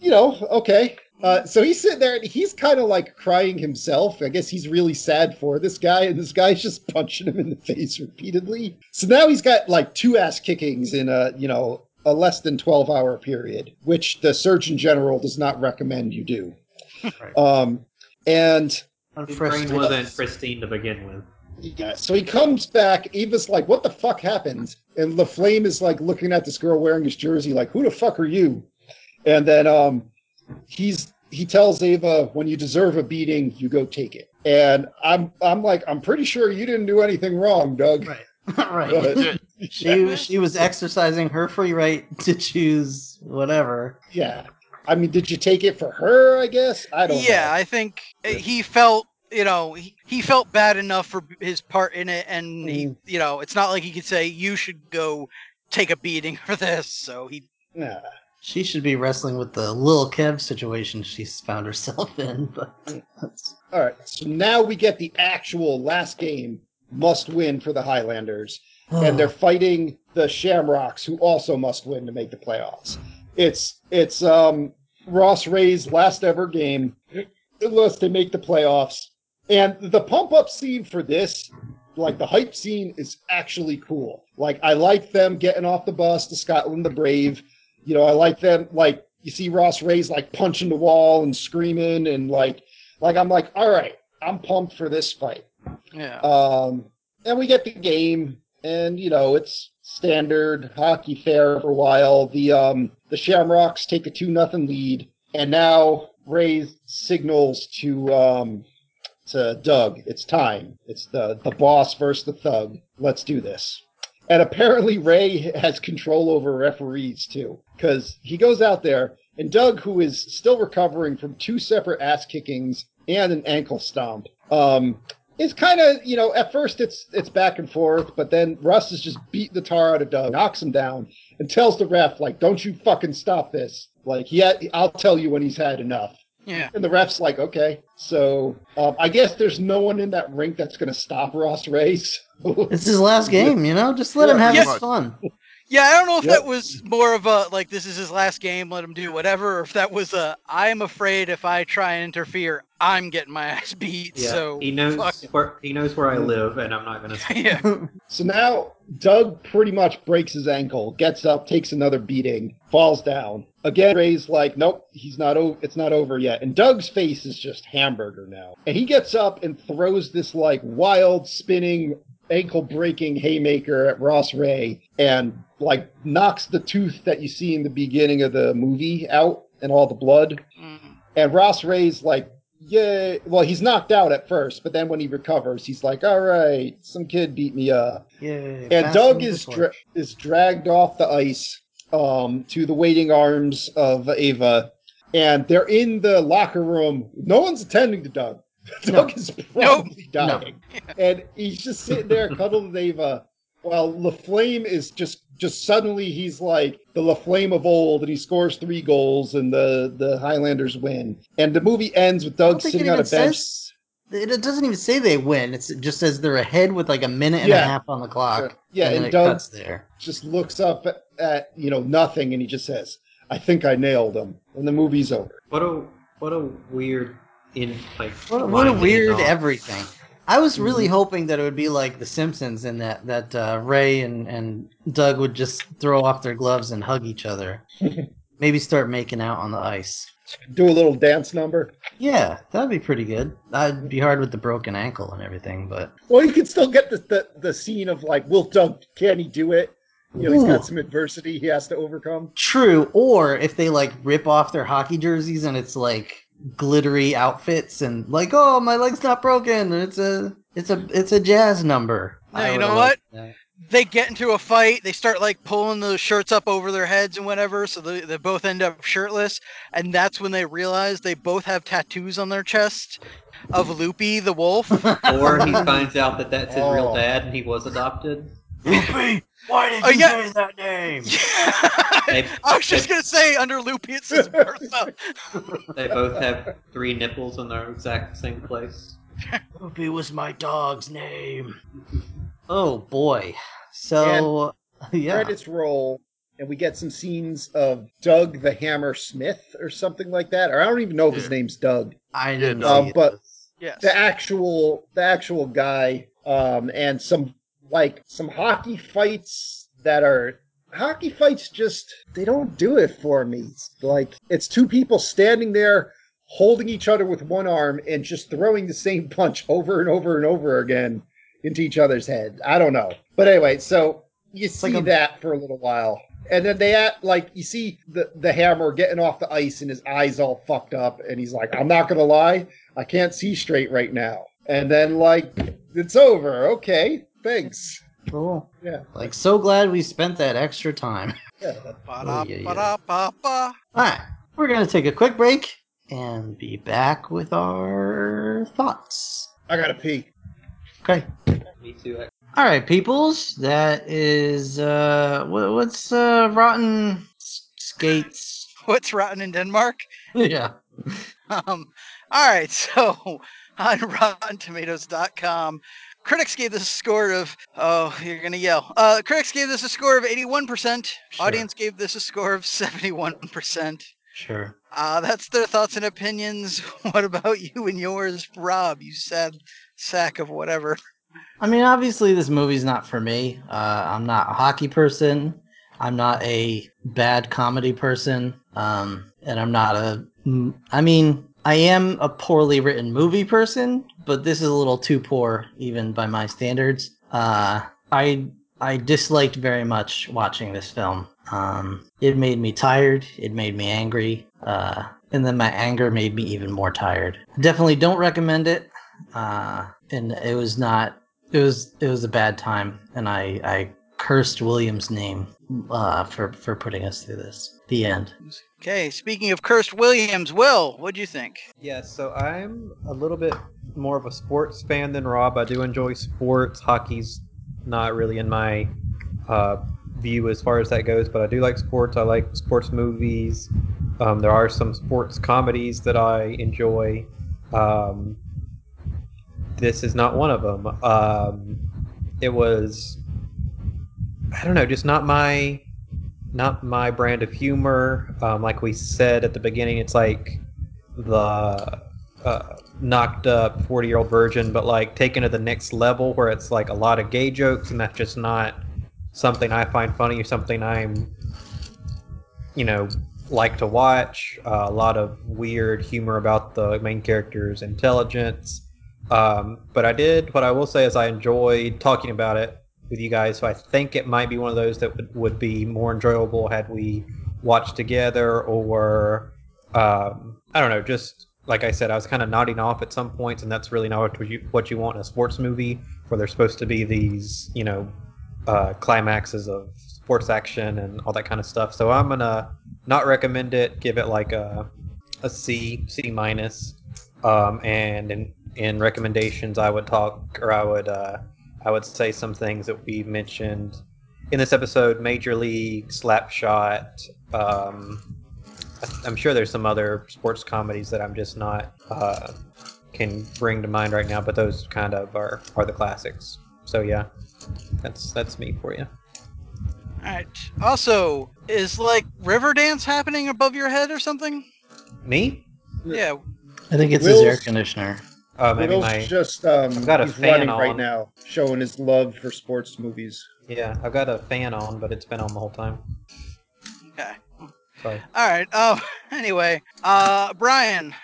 You know, okay. Uh, so he's sitting there and he's kind of like crying himself. I guess he's really sad for this guy, and this guy's just punching him in the face repeatedly. So now he's got like two ass kickings in a you know a less than twelve hour period, which the Surgeon General does not recommend you do. Right. Um, and I'm His brain wasn't pristine to begin with. yeah, so he comes back. Eva's like, "What the fuck happened?" And LaFlamme is like looking at this girl wearing his jersey, like, "Who the fuck are you?" And then um, he's he tells Ava, "When you deserve a beating, you go take it." And I'm I'm like, I'm pretty sure you didn't do anything wrong, Doug. Right. right. But- She she was exercising her free right to choose whatever. yeah. I mean, did you take it for her? I guess I don't. yeah, know. I think he felt, you know, he, he felt bad enough for his part in it, and he, Mm. you know, it's not like he could say you should go take a beating for this. So he, Nah. She should be wrestling with the Lil Kev situation she's found herself in, but All right. So now we get the actual last game must win for the Highlanders. and they're fighting the Shamrocks, who also must win to make the playoffs. It's it's um, Ross Rhea's last ever game, unless they make the playoffs. And the pump up scene for this, like the hype scene, is actually cool. Like I like them getting off the bus to Scotland the Brave. You know, I like them like you see Ross Rhea's like punching the wall and screaming and like like I'm like, all right, I'm pumped for this fight. yeah, Um, and we get the game, and you know it's standard hockey fare for a while. The um the Shamrocks take a two nothing lead, and now Rhea signals to um to Doug, it's time. It's the the boss versus the thug. Let's do this. And apparently Rhea has control over referees too, because he goes out there and Doug, who is still recovering from two separate ass kickings and an ankle stomp, um, it's kind of you know at first it's it's back and forth, but then Russ is just beating the tar out of Doug, knocks him down, and tells the ref like, "Don't you fucking stop this!" Like, yeah, I'll tell you when he's had enough. Yeah. And the ref's like, okay. So um, I guess there's no one in that rink that's going to stop Ross Race. It's his last game, you know. Just let him have pretty his fun. Yeah, I don't know if Yep. that was more of a like this is his last game, let him do whatever, or if that was a I'm afraid if I try and interfere, I'm getting my ass beat. Yeah, so he knows where he knows where I live, and I'm not gonna. yeah. So now Doug pretty much breaks his ankle, gets up, takes another beating, falls down. Again, Rhea's like, nope, he's not over. It's not over yet. And Doug's face is just hamburger now. And he gets up and throws this like wild spinning ankle breaking haymaker at Ross Rhea and like knocks the tooth that you see in the beginning of the movie out and all the blood. Mm. And Ross Rhea's like, yeah, well, he's knocked out at first, but then when he recovers, he's like, all right, some kid beat me up. Yeah. And Doug is dra- is dragged off the ice um, to the waiting arms of Ava, and they're in the locker room. No one's attending to Doug. Doug is probably No. dying, and he's just sitting there cuddled with Ava. While LaFlamme is just just suddenly he's like the LaFlamme of old, and he scores three goals, and the the Highlanders win. And the movie ends with Doug sitting on a bench. says- It it doesn't even say they win. It's, it just says they're ahead with like a minute and Yeah. a half on the clock. Yeah, and, then and it Doug cuts there. just looks up at, at you know nothing, and he just says, "I think I nailed him," and the movie's over. What a what a weird in like. What, what a weird everything. I was really Mm-hmm. hoping that it would be like The Simpsons and that that uh, Rhea and, and Doug would just throw off their gloves and hug each other. Maybe start making out on the ice. Do a little dance number. Yeah, that'd be pretty good. That'd be hard with the broken ankle and everything, but Well, you could still get the the, the scene of like, will Doug can he do it? You know, he's got some adversity he has to overcome. true. Or if they like rip off their hockey jerseys and it's like glittery outfits and like, oh, my leg's not broken. It's a it's a it's a jazz number. No, you know what? that. They get into a fight, they start like pulling the shirts up over their heads and whatever, so they, they both end up shirtless, and that's when they realize they both have tattoos on their chest of Loopy the wolf. Or he finds out that that's his real Oh. dad and he was adopted. Loopy, why did Oh, you yeah. say that name? They, I was just gonna say under Loopy it says Bertha. they both have three nipples in their exact same place. Loopy was my dog's name. Oh boy. So yeah. Credits roll, and we get some scenes of Doug the Hammer Smith or something like that. Or I don't even know if his name's Doug. I didn't Um, see but- Yes. the actual the actual guy um and some like some hockey fights that are hockey fights just they don't do it for me It's like it's two people standing there holding each other with one arm and just throwing the same punch over and over and over again into each other's head i don't know but anyway so you see like a- that for a little while and then they act like you see the, the hammer getting off the ice and his eyes all fucked up and he's like i'm not gonna lie I can't see straight right now. And then like it's over. Okay, thanks. Cool. Yeah. Like so glad we spent that extra time. Yeah. Oh, yeah, yeah. Alright. We're gonna take a quick break and be back with our thoughts. I gotta pee. Okay. Me too. All right, peoples. That is uh, what, what's uh, rotten skates? What's rotten in Denmark? yeah. Um, all right, so on RottenTomatoes.com, critics gave this a score of oh, you're gonna yell. Uh, critics gave this a score of 81%. Sure. Audience gave this a score of 71%. Sure. Uh, that's their thoughts and opinions. What about you and yours, Rob? You sad sack of whatever. I mean, obviously, this movie's not for me. Uh, I'm not a hockey person. I'm not a bad comedy person. Um, and I'm not a. mm, mean, I am a poorly written movie person, but this is a little too poor, even by my standards. Uh, I I disliked very much watching this film. Um, it made me tired. It made me angry. Uh, and then my anger made me even more tired. Definitely don't recommend it. Uh, and it was not. It was it was a bad time, and I I cursed Williams' name uh, for for putting us through this. The end. Okay, speaking of cursed Williams, Will, what do you think? Yeah, so I'm a little bit more of a sports fan than Rob. I do enjoy sports. Hockey's not really in my uh, view as far as that goes, but I do like sports. I like sports movies. Um, there are some sports comedies that I enjoy. Um, this is not one of them. Um, it was, I don't know, just not my, not my brand of humor. Um, like we said at the beginning, it's like the uh, knocked up 40 year old virgin, but like taken to the next level where it's like a lot of gay jokes, and that's just not something I find funny or something I'm, you know, like to watch. Uh, a lot of weird humor about the main character's intelligence. Um, but I did, what I will say is I enjoyed talking about it with you guys. So I think it might be one of those that would, would be more enjoyable had we watched together or, um, I don't know, just like I said, I was kind of nodding off at some points, and that's really not what you, what you want in a sports movie where there's supposed to be these, you know, uh, climaxes of sports action and all that kind of stuff. So I'm gonna not recommend it. Give it like a a C, C minus. Um, and in in recommendations, I would talk or I would uh, I would say some things that we mentioned in this episode: Major League, Slapshot. Um, I'm sure there's some other sports comedies that I'm just not uh, can bring to mind right now, but those kind of are are the classics. So yeah, that's that's me for you. All right. Also, is like river dance happening above your head or something? Me? Yeah. I think it's Will's- his air conditioner. Uh, maybe Will's my just um, I've got a he's fan running on. right now, showing his love for sports movies. yeah. I've got a fan on, but it's been on the whole time. Okay. Sorry. All right. Um. Anyway, uh, Brian.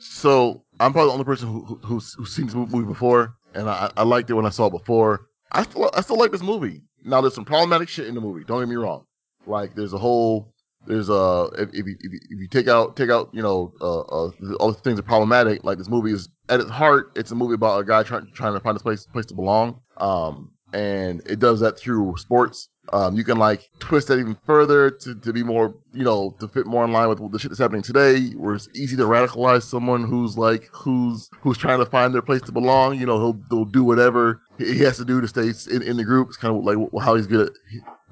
So I'm probably the only person who, who who's, who's seen this movie before, and I, I liked it when I saw it before. I still I still like this movie. Now there's some problematic shit in the movie. Don't get me wrong. Like there's a whole there's a if, if, you, if, you, if you take out take out you know uh, uh, all the things are problematic. Like this movie is at its heart, it's a movie about a guy trying trying to find a place place to belong. Um, and it does that through sports. Um, you can like twist that even further to, to be more, you know, to fit more in line with the shit that's happening today, where it's easy to radicalize someone who's like who's who's trying to find their place to belong. You know, he'll he'll do whatever he he has to do to stay in, in the group. It's kind of like how he's good at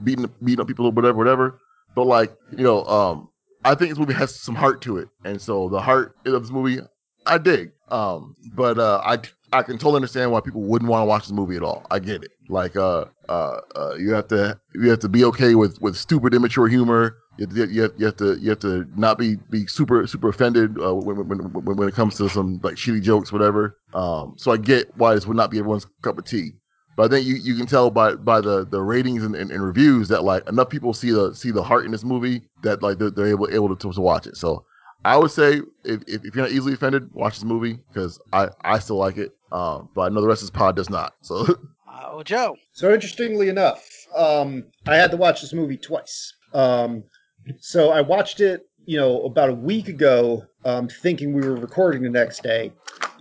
beating beating up people or whatever, whatever. But like, you know, um, I think this movie has some heart to it, and so the heart of this movie, I dig. Um, but uh, I I can totally understand why people wouldn't want to watch this movie at all. I get it. Like, uh, uh, uh, you have to you have to be okay with with stupid, immature humor. You have to, you have, you have to you have to not be be super super offended uh, when, when when when it comes to some like shitty jokes, whatever. Um, so I get why this would not be everyone's cup of tea. But I think you, you can tell by by the, the ratings and, and, and reviews that like enough people see the see the heart in this movie that like they're, they're able able to, to watch it. So I would say if, if, if you're not easily offended, watch this movie because I, I still like it. Um, but I know the rest of this pod does not. So Oh, Joe. So interestingly enough, um, I had to watch this movie twice. Um, so I watched it, you know, about a week ago, um, thinking we were recording the next day,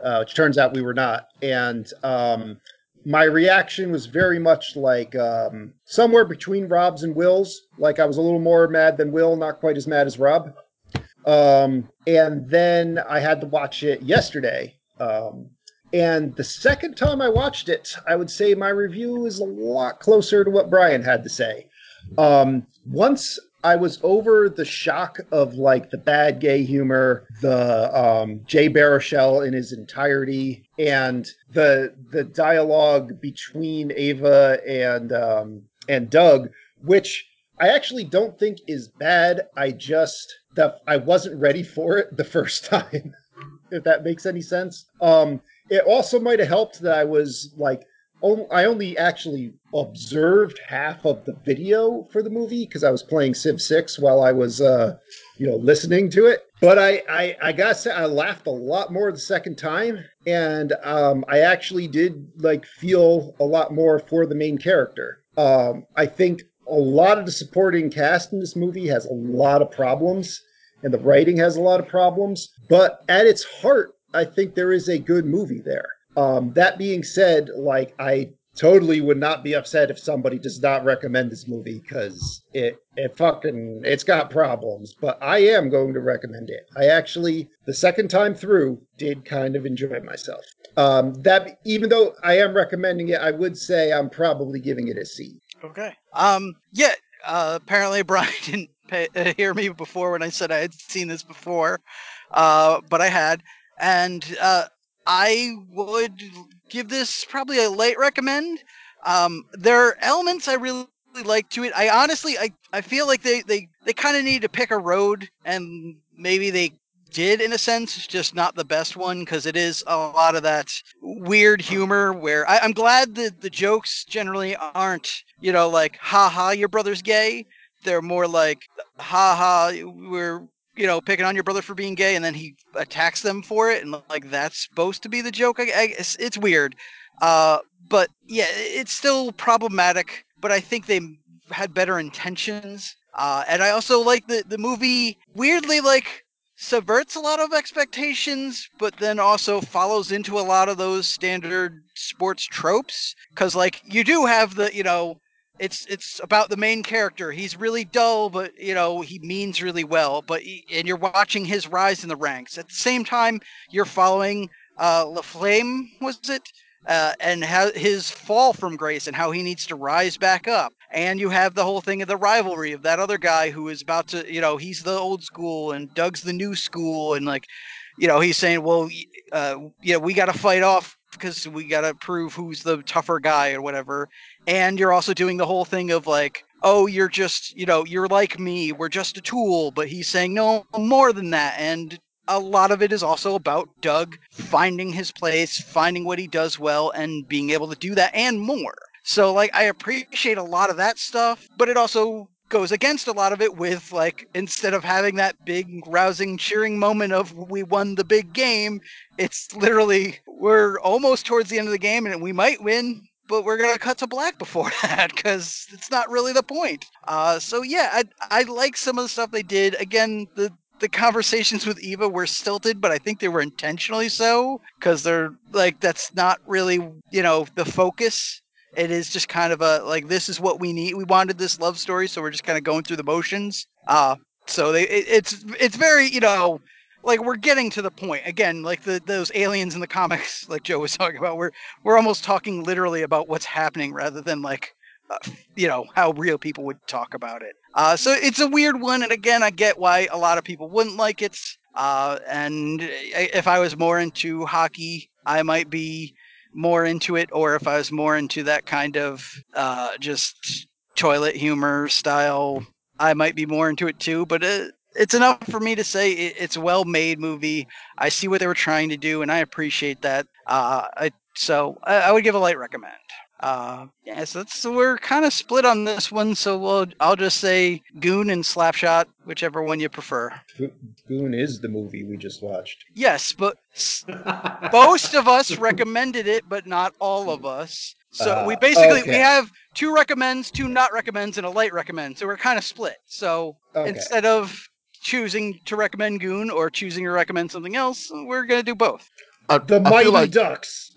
uh, which turns out we were not. And um, my reaction was very much like um, somewhere between Rob's and Will's. Like I was a little more mad than Will, not quite as mad as Rob. Um, and then I had to watch it yesterday. Um, and the second time I watched it, I would say my review is a lot closer to what Brian had to say. Um, once I was over the shock of like the bad gay humor, the um, Jay Baruchel in his entirety, and the the dialogue between Ava and um, and Doug, which I actually don't think is bad. I just that I wasn't ready for it the first time. if that makes any sense. Um, it also might have helped that I was like, I only actually observed half of the video for the movie because I was playing Civ Six while I was, uh, you know, listening to it. But I, I, I gotta say, I laughed a lot more the second time, and um, I actually did like feel a lot more for the main character. Um, I think a lot of the supporting cast in this movie has a lot of problems, and the writing has a lot of problems. But at its heart, I think there is a good movie there. Um, that being said, like I totally would not be upset if somebody does not recommend this movie because it it fucking it's got problems. But I am going to recommend it. I actually the second time through did kind of enjoy myself. Um, that even though I am recommending it, I would say I'm probably giving it a C. Okay. Um. Yeah. Uh, apparently, Brian didn't pay, uh, hear me before when I said I had seen this before, uh, but I had, and uh, I would give this probably a late recommend. Um, there are elements I really like to it. I honestly, I, I feel like they, they, they kind of need to pick a road, and maybe they did in a sense, just not the best one because it is a lot of that weird humor. Where I, I'm glad that the jokes generally aren't, you know, like "ha ha, your brother's gay." They're more like "ha ha, we're you know, picking on your brother for being gay, and then he attacks them for it, and like that's supposed to be the joke. I, I guess it's weird, uh, but yeah, it's still problematic. But I think they had better intentions, uh, and I also like the the movie. Weirdly, like subverts a lot of expectations, but then also follows into a lot of those standard sports tropes. Because like you do have the you know it's it's about the main character. He's really dull, but you know he means really well. But he, and you're watching his rise in the ranks. At the same time, you're following uh, Laflamme, was it? Uh, and how his fall from grace and how he needs to rise back up. And you have the whole thing of the rivalry of that other guy who is about to, you know, he's the old school and Doug's the new school, and like, you know, he's saying, well, uh, yeah, we got to fight off because we got to prove who's the tougher guy or whatever. And you're also doing the whole thing of like, oh, you're just, you know, you're like me, we're just a tool. But he's saying, no, more than that. And a lot of it is also about Doug finding his place, finding what he does well, and being able to do that and more. So, like, I appreciate a lot of that stuff, but it also goes against a lot of it with like instead of having that big rousing cheering moment of we won the big game it's literally we're almost towards the end of the game and we might win but we're gonna cut to black before that because it's not really the point. Uh, so yeah I, I like some of the stuff they did. Again the the conversations with Eva were stilted, but I think they were intentionally so because they're like that's not really you know the focus it is just kind of a like this is what we need. We wanted this love story, so we're just kind of going through the motions. Uh so they it, it's it's very you know like we're getting to the point again like the those aliens in the comics like joe was talking about we're we're almost talking literally about what's happening rather than like uh, you know how real people would talk about it uh, so it's a weird one and again i get why a lot of people wouldn't like it uh, and if i was more into hockey i might be more into it, or if I was more into that kind of uh, just toilet humor style, I might be more into it too. But it, it's enough for me to say it, it's a well-made movie. I see what they were trying to do, and I appreciate that. Uh, I, so I, I would give a light recommend. Uh, yeah, so, so we're kind of split on this one. So we'll, I'll just say Goon and Slapshot, whichever one you prefer. Goon is the movie we just watched. Yes, but most of us recommended it, but not all of us. So uh, we basically okay. we have two recommends, two not recommends, and a light recommend. So we're kind of split. So okay. instead of choosing to recommend Goon or choosing to recommend something else, we're gonna do both. Uh, the Mighty like, Ducks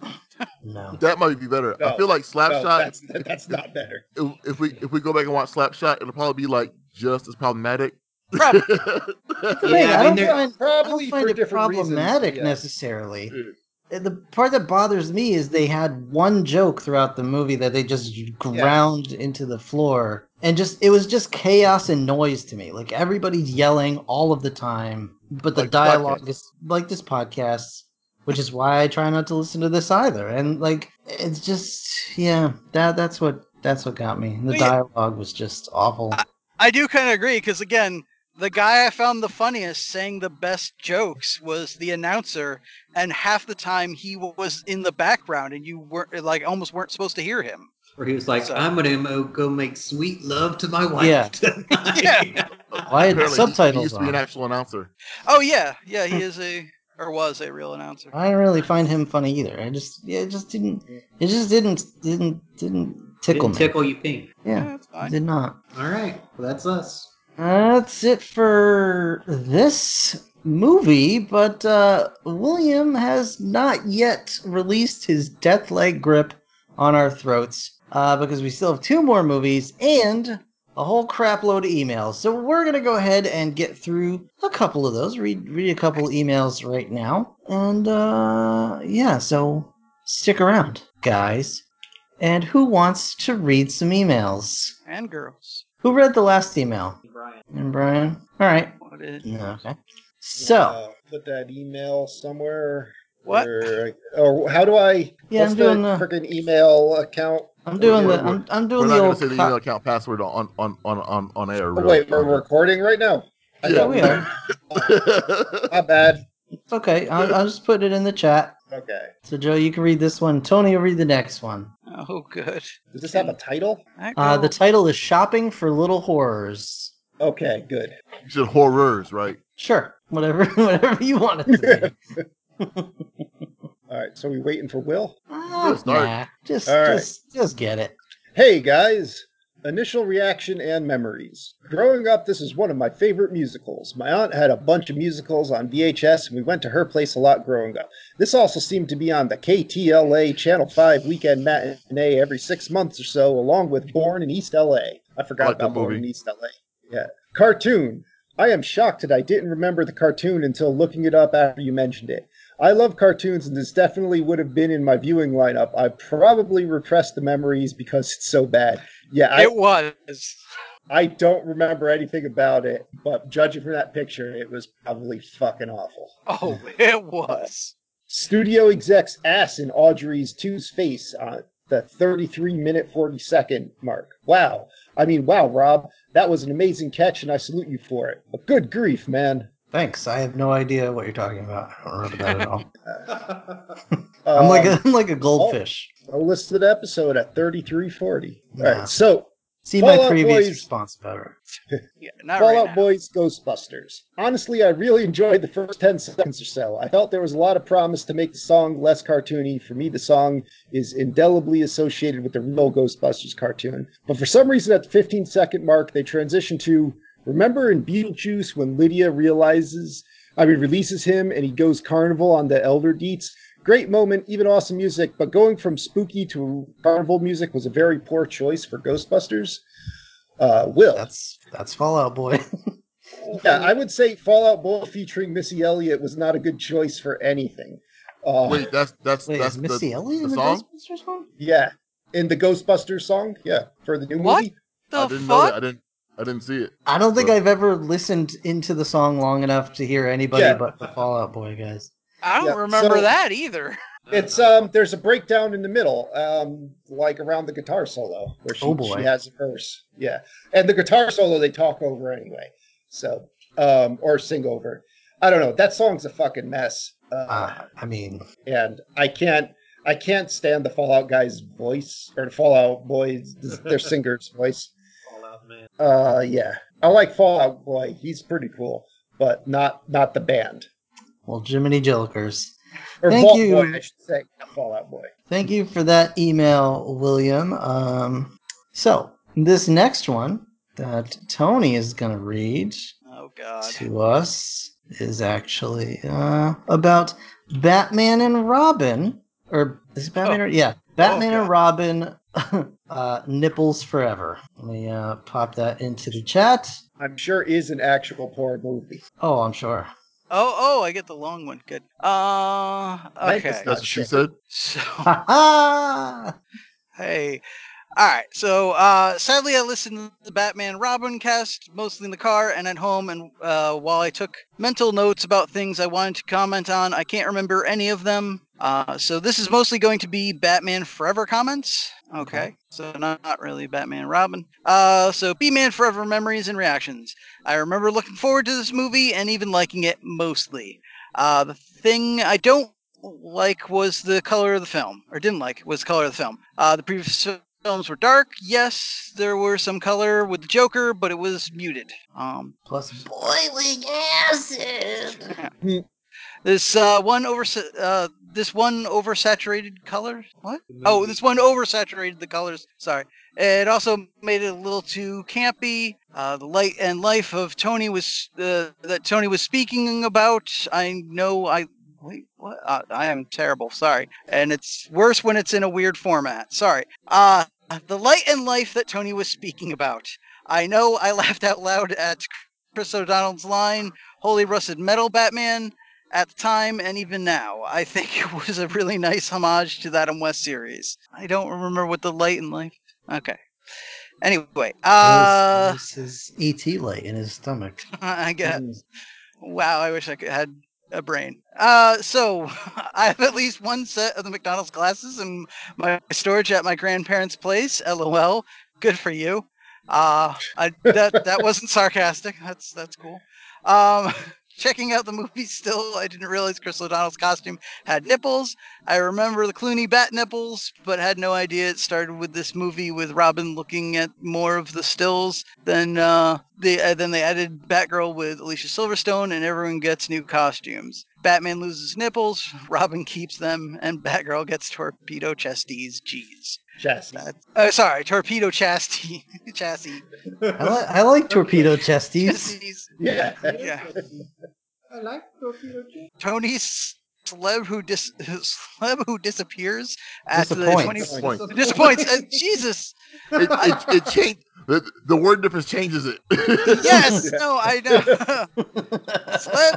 no. That might be better. No, I feel like Slapshot. No, that's, that's not better. If, if, we if we go back and watch Slapshot, it'll probably be like just as problematic. Probably. yeah, I, don't find, probably I don't find it problematic reasons, necessarily. Yeah. Uh, the part that bothers me is they had one joke throughout the movie that they just ground yeah. into the floor, and just it was just chaos and noise to me. Like everybody's yelling all of the time, but the like dialogue podcasts. is like this podcast which is why I try not to listen to this either. And like, it's just yeah, that that's what that's what got me. The dialogue was just awful. I, I do kind of agree because again, the guy I found the funniest saying the best jokes was the announcer, and half the time he was in the background, and you weren't like almost weren't supposed to hear him. Where he was like, so. "I'm gonna go make sweet love to my wife." Yeah, yeah. Why had subtitles? He used to be an actual announcer. Oh yeah, yeah. He is a or was a real announcer. I didn't really find him funny either. I just yeah, it just didn't it just didn't didn't didn't tickle didn't me. Tickle you pink. Yeah, yeah did not. All right, well, that's us. That's it for this movie, but uh, William has not yet released his death leg grip on our throats uh, because we still have two more movies and a whole crap load of emails. So we're gonna go ahead and get through a couple of those. Read read a couple emails right now, and uh, yeah. So stick around, guys. And who wants to read some emails? And girls. Who read the last email? Brian. And Brian. All right. What is Yeah, Okay. So Uh, put that email somewhere. What? Or, or how do I? Yeah, what's I'm doing the the- freaking email account? I'm doing We're- the we're- I'm, I'm We're doing not the gonna old say the co- email account password on on on on on air. Oh, really. wait, we're recording right now. I Yeah, we are. My bad. It's okay. I'll, I'll just put it in the chat. Okay. So Joe, you can read this one. Tony will read the next one. Oh, good. Does this have a title? Uh, the title is "Shopping for Little Horrors." Okay, good. You said horrors, right? Sure, whatever, whatever you want it to be. All right, so we waiting for Will? Ah, start. nah, just, All right. just, just get it. Hey guys! Initial reaction and memories. Growing up, this is one of my favorite musicals. My aunt had a bunch of musicals on VHS, and we went to her place a lot growing up. This also seemed to be on the KTLA Channel 5 weekend matinee every six months or so, along with Born in East LA. I forgot like about Born movie. in East LA. Yeah. Cartoon. I am shocked that I didn't remember the cartoon until looking it up after you mentioned it. I love cartoons, and this definitely would have been in my viewing lineup. I probably repressed the memories because it's so bad. Yeah, I, it was. I don't remember anything about it, but judging from that picture, it was probably fucking awful. Oh, it was. Studio execs ass in Audrey's two's face on the 33 minute 40 second mark. Wow. I mean, wow, Rob, that was an amazing catch, and I salute you for it. But good grief, man. Thanks. I have no idea what you're talking about. I don't remember that at all. I'm Um, like a, I'm like a goldfish. a listed episode at 3340. All Nah. right, so See my previous Boys- response about her. Yeah, not Fallout right now. Boys Ghostbusters. Honestly, I really enjoyed the first 10 seconds or so. I felt there was a lot of promise to make the song less cartoony. For me, the song is indelibly associated with the real Ghostbusters cartoon. But for some reason, at the 15 second mark, they transition to remember in Beetlejuice when Lydia realizes, I mean, releases him and he goes carnival on the Elder Deetz. Great moment, even awesome music, but going from spooky to carnival music was a very poor choice for Ghostbusters. Uh, Will. That's that's Fallout Boy. Yeah, I would say Fallout Boy featuring Missy Elliott was not a good choice for anything. Uh, Wait, that's that's Wait, that's is Missy the, Elliott the in the song. Ghostbusters one? yeah, in the Ghostbusters song, yeah, for the new What? movie. The I didn't know fuck? that. I didn't. I didn't see it. I don't think So- I've ever listened into the song long enough to hear anybody Yeah. but the Fallout Boy guys. I don't Yeah, remember so- that either. It's um, there's a breakdown in the middle, um, like around the guitar solo where she, Oh, boy. she has a verse. Yeah, and the guitar solo they talk over anyway, so um, or sing over. I don't know. That song's a fucking mess. Uh, Uh, I mean, and I can't I can't stand the Fallout guy's voice or the Fallout Boys their singer's voice. Fallout. Uh yeah. I like Fallout Boy. He's pretty cool, but not not the band. well, Jiminy Jillikers. Or Thank Vault you. Boy, I should say, Fallout Boy. Thank you for that email, William. Um, so this next one that Tony is going to read Oh god. to us is actually uh, about Batman and Robin, or is it Batman? Oh. Or, yeah, Batman Oh, and Robin. uh, nipples forever. Let me uh, pop that into the chat. I'm sure is an actual porn movie. Oh, I'm sure. Oh, oh, I get the long one. Good. Uh, okay. That's what she said. So, Ha ha! hey. All right. So, uh, sadly, I listened to the Batman Robin cast mostly in the car and at home. And uh, while I took mental notes about things I wanted to comment on, I can't remember any of them. Uh, so, this is mostly going to be Batman Forever comments. Okay. So, not, not really Batman Robin. Uh, so, B Man Forever memories and reactions. I remember looking forward to this movie and even liking it mostly. Uh, the thing I don't like was the color of the film, or didn't like was the color of the film. Uh, the previous films were dark. Yes, there were some color with the Joker, but it was muted. Um, Plus boiling acid. this uh, one over uh, this one oversaturated color. What? Oh, this one oversaturated the colors. Sorry. It also made it a little too campy. Uh, the light and life of Tony was uh, that Tony was speaking about. I know I wait, what? Uh, I am terrible. Sorry, and it's worse when it's in a weird format. Sorry. Uh the light and life that Tony was speaking about. I know I laughed out loud at Chris O'Donnell's line, "Holy rusted metal, Batman." At the time and even now, I think it was a really nice homage to that Adam West series. I don't remember what the light and life. Okay. Anyway, uh, was, it was his ET light in his stomach. I guess. Wow, I wish I could had a brain. Uh, so I have at least one set of the McDonald's glasses in my storage at my grandparents' place. LOL. Good for you. Uh, I, that that wasn't sarcastic. That's that's cool. Um, checking out the movie still, I didn't realize Chris O'Donnell's costume had nipples. I remember the Clooney bat nipples, but had no idea it started with this movie with Robin looking at more of the stills. Then uh, they uh, then they added Batgirl with Alicia Silverstone, and everyone gets new costumes. Batman loses nipples, Robin keeps them, and Batgirl gets torpedo chesties. Jeez. Chassis. That, uh, sorry, torpedo chassis. chassis. I, li- I like torpedo chesties. Chesties. Yeah. Yeah. I like torpedo Tony's celeb who dis- celeb who disappears after the 20 Point. disappoints. Uh, Jesus. It, it, it changed. The, the word difference changes it. Yes. No, I know. Celeb,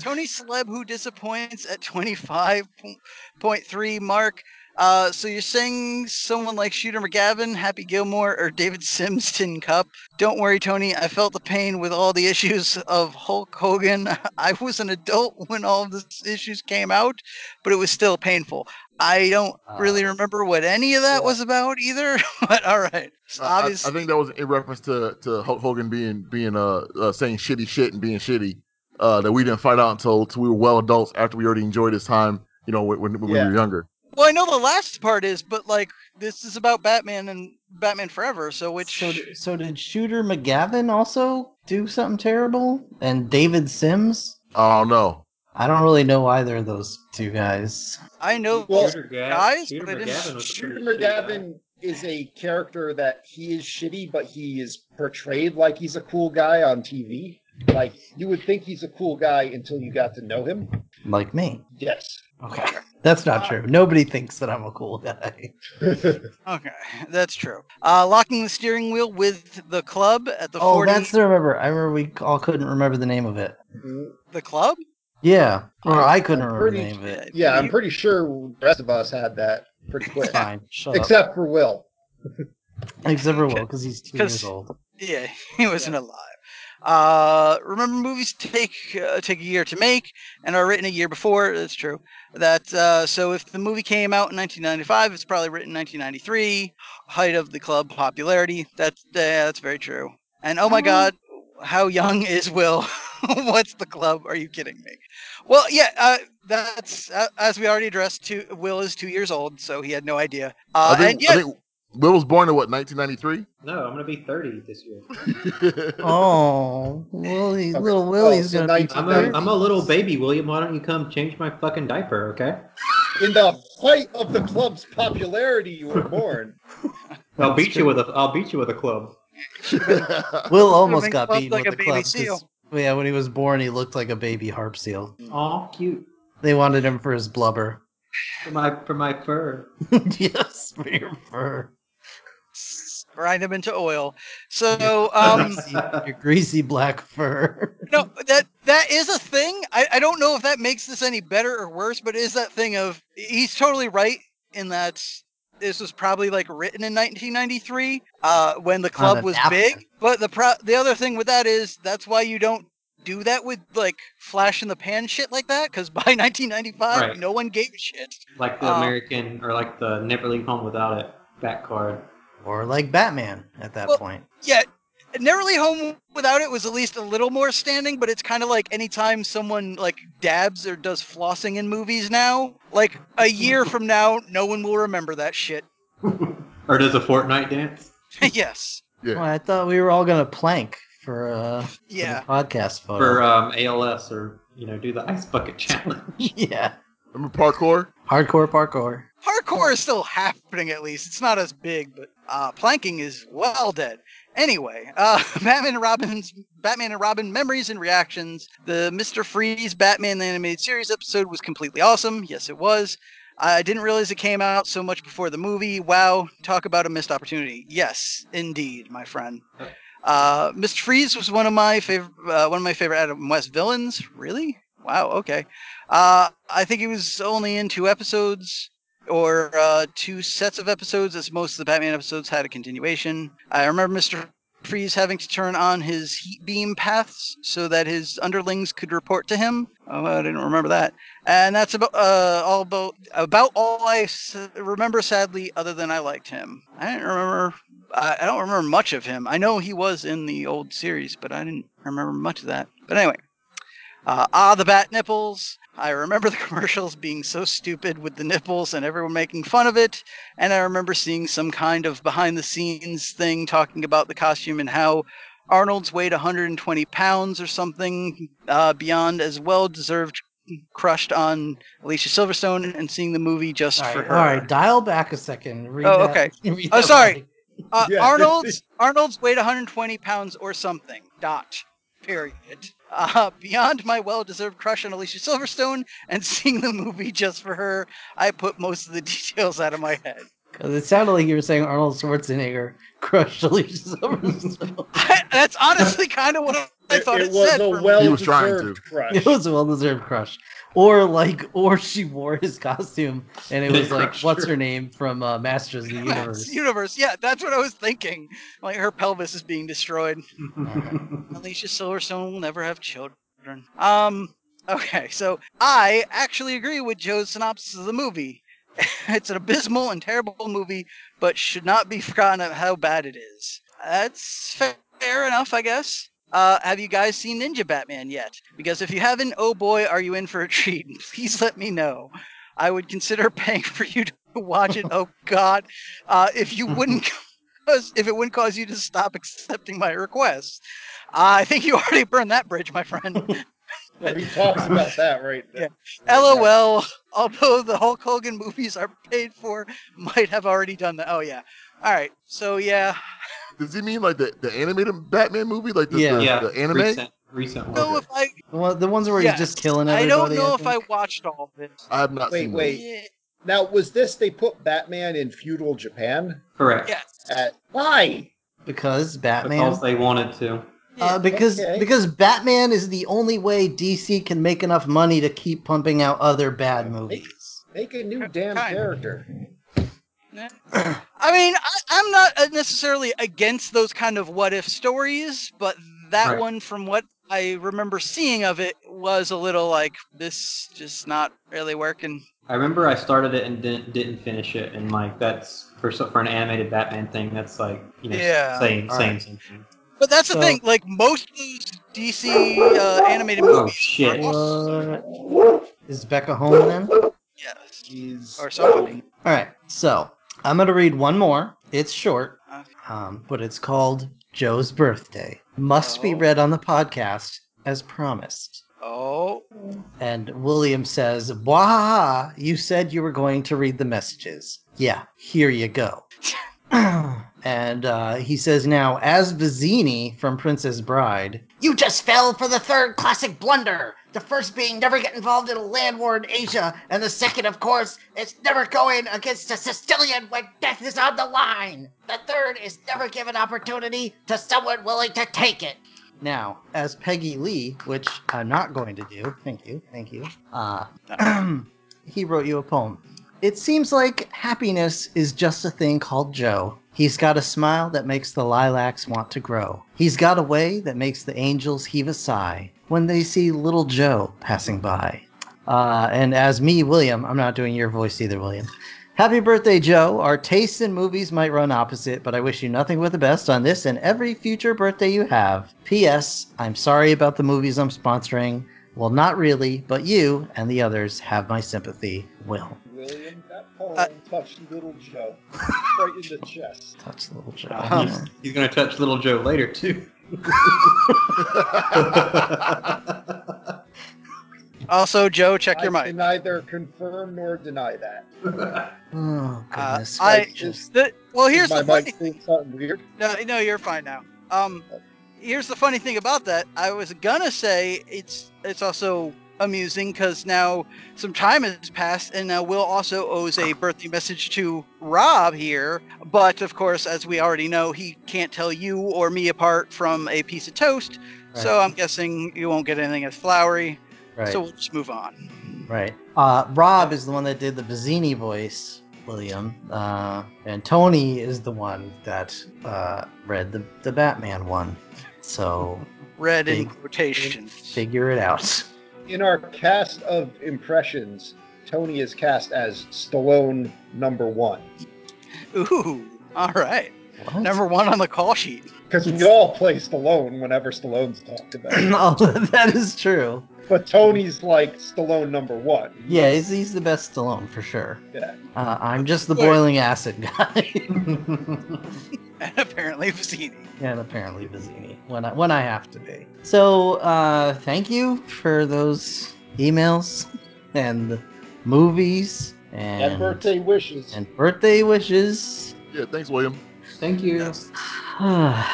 Tony Celeb who disappoints at 25.3 mark. Uh, so you're saying someone like Shooter McGavin, Happy Gilmore, or David Simms Tin Cup? Don't worry, Tony. I felt the pain with all the issues of Hulk Hogan. I was an adult when all of the issues came out, but it was still painful. I don't really remember what any of that was about either. but all right, So I, I- I think that was in reference to, to Hulk Hogan being being uh, uh saying shitty shit and being shitty. Uh, that we didn't find out until, until we were well adults after we already enjoyed his time. You know, when, when, when we were younger. Well, I know the last part is, but like this is about Batman and Batman Forever. So which So, so did Shooter McGavin also do something terrible? And David Simms? Oh, I don't know. I don't really know either of those two guys. I know Well, Shooter Ga- guys, Shooter but I didn't- McGavin Shooter pretty shitty guy. McGavin is a character that he is shitty, but he is portrayed like he's a cool guy on TV. Like you would think he's a cool guy until you got to know him. Like me. Yes. Okay. That's not true. Nobody thinks that I'm a cool guy. Okay, that's true. Uh, locking the steering wheel with the club at the Oh, 40. that's the remember. I remember we all couldn't remember the name of it. the club? Yeah. Or I couldn't I'm remember the name of it. Yeah, I'm pretty sure the rest of us had that pretty quick. Fine. Shut Except for Will. up. Except for Will, because he's two 'Cause- years old. Yeah, he wasn't alive. Uh, remember, movies take uh, take a year to make and are written a year before. That's true. That uh, so if the movie came out in 1995, it's probably written in 1993. Height of the club popularity. That's yeah, that's very true. And oh my God, how young is Will? What's the club? Are you kidding me? Well, yeah, uh, that's uh, as we already addressed. Two, Will is two years old, so he had no idea. Uh, think, and think Will was born in what 1993. No, I'm gonna be 30 this year. Oh, Willie, little Willie's Oh, gonna be. I'm a, I'm a little baby, William. Why don't you come change my fucking diaper, okay? In the height of the club's popularity, you were born. I'll beat you with a I'll beat you with a club. Will almost got clubbed beaten like with a the baby seal. Yeah, when he was born, he looked like a baby harp seal. Aw, cute. They wanted him for his blubber. For my for my fur. yes, for your fur. Grind him into oil. So, um, your greasy black fur. no, that that is a thing. I, I don't know if that makes this any better or worse, but it is that thing of he's totally right in that this was probably like written in 1993 uh, when the club was napkin. big. But the pro- the other thing with that is that's why you don't do that with like flash in the pan shit like that because by 1995 Right. no one gave a shit. Like the Uh, American or like the Never Leave Home Without It back card. Or like Batman at that Well- point. Yeah, Never Leave Home Without It was at least a little more standing, but it's kind of like anytime someone like dabs or does flossing in movies now, like a year from now, no one will remember that shit. Or does a Fortnite dance? yes. Well, yeah. I thought we were all gonna plank for uh for Yeah. podcast photo. For um, ALS or you know, do the ice bucket challenge. yeah. Remember parkour? Hardcore parkour. Hardcore is still happening at least. It's not as big, but uh, planking is well dead. Anyway, uh, Batman and Robin's Batman and Robin memories and reactions. The Mister Freeze Batman the animated series episode was completely awesome. Yes, it was. I didn't realize it came out so much before the movie. Wow, talk about a missed opportunity. Yes, indeed, my friend. Uh, Mr. Freeze was one of my favorite, uh, one of my favorite Adam West villains. Really? Wow. Okay. Uh, I think he was only in two episodes or uh, two sets of episodes, as most of the Batman episodes had a continuation. I remember Mr. Freeze having to turn on his heat beam paths so that his underlings could report to him. Oh, I didn't remember that. And that's about uh, all about about all I s- remember. Sadly, other than I liked him. I didn't remember. I, I don't remember much of him. I know he was in the old series, but I didn't remember much of that. But anyway, uh, ah, the bat nipples. I remember the commercials being so stupid with the nipples and everyone making fun of it. And I remember seeing some kind of behind the scenes thing talking about the costume and how Arnold's weighed 120 pounds or something uh, beyond as well deserved crushed on Alicia Silverstone and seeing the movie just All for right, her. all right, dial back a second. Read Oh, that- okay. read Oh, sorry. line. Uh, Yeah. Arnold's Arnold's weighed 120 pounds or something. Dot. Period. Uh, beyond my well-deserved crush on Alicia Silverstone and seeing the movie just for her, I put most of the details out of my head. Because it sounded like you were saying Arnold Schwarzenegger crushed Alicia Silverstone. That's honestly kind of what I It, thought it it, was said. a well He was trying deserved to. crush. it was a well-deserved crush, or like, or she wore his costume, and it was like, what's her. her name from uh, Masters of the Universe? universe. Yeah, that's what I was thinking. Like her pelvis is being destroyed. Alicia Silverstone will never have children. Um. Okay, so I actually agree with Joe's synopsis of the movie. it's an abysmal and terrible movie, but should not be forgotten of how bad it is. That's fair enough, I guess. Uh, have you guys seen Ninja Batman yet? Because if you haven't, oh boy, are you in for a treat. Please let me know. I would consider paying for you to watch it. Oh God, uh, if you wouldn't, cause, if it wouldn't cause you to stop accepting my request. I think you already burned that bridge, my friend. Well, he talks about that right there. LOL. Although the Hulk Hogan movies are paid for, might have already done that. Oh yeah. All right. So yeah. Does he mean like the, the animated Batman movie, like the, Yeah. the, yeah, the anime? recent, recent one. No, if I The one- the ones where yes. he's just killing everybody. I don't know if I watched all of it. I have not Wait, seen. wait. Yeah. Now, was this they put Batman in feudal Japan? Correct. Yes. At why? because Batman. Because they wanted to. Uh, because Okay. because Batman is the only way DC can make enough money to keep pumping out other bad movies. Make a new damn character. I mean, I, I'm not uh, necessarily against those kind of what if stories, but that Right. one, from what I remember seeing of it, was a little like this just not really working. I remember I started it and didn't didn't finish it, and like that's for for an animated Batman thing. That's like you know Yeah. saying All saying right. something. But that's the So- thing. Like most of those DC uh, animated Oh movies. shit! are- What? Is Becca home then? Yes. Jeez. Or somebody. All right, so I'm gonna read one more. It's short, um, but it's called Joe's Birthday. Must be Oh. read on the podcast as promised. Oh. And William says, Wah, you said you were going to read the messages. Yeah, here you go. and uh, he says now, as Vizzini from Princess Bride, you just fell for the third classic blunder. The first being never get involved in a land war in Asia, and the second, of course, is never going against a Sicilian when death is on the line. The third is never give an opportunity to someone willing to take it. Now, as Peggy Lee, which I'm not going to do, thank you, thank you, uh, he wrote you a poem. It seems like happiness is just a thing called Joe. He's got a smile that makes the lilacs want to grow. He's got a way that makes the angels heave a sigh when they see little Joe passing by. Uh, and as me, William, I'm not doing your voice either, William. Happy birthday, Joe. Our tastes in movies might run opposite, but I wish you nothing but the best on this and every future birthday you have. P.S. I'm sorry about the movies I'm sponsoring. Well, not really, but you and the others have my sympathy. Will. William, that poem Uh, touched little Joe right in the chest. Touch little Joe. Uh-huh. He's, he's gonna touch little Joe later too. Also, Joe, check your mic. can neither confirm nor deny that. Oh Uh, goodness. I just the, well, here's Is the my funny. mic saying something weird. No, no, you're fine now. Um, here's the funny thing about that. I was gonna say it's it's also amusing because now some time has passed, and now Will also owes a birthday message to Rob here. But of course, as we already know, he can't tell you or me apart from a piece of toast. So I'm guessing you won't get anything as flowery. right. So we'll just move on. Right. Uh, Rob is the one that did the Bazzini voice, William. Uh, and Tony is the one that uh, read the, the Batman one. So Red in Big- quotations. figure it out. In our cast of impressions, Tony is cast as Stallone number one. Ooh, all right. What? Number one on the call sheet. Because we all play Stallone whenever Stallone's talked about. oh, that is true. but Tony's like Stallone number one. Yeah, he's, he's the best Stallone for sure. Yeah. Uh, I'm just the Wait. boiling acid guy. And apparently Vizzini. and apparently Bazzini when I when I have to be. So uh, thank you for those emails and movies and And birthday wishes. and birthday wishes. Yeah, thanks, William. Thank you.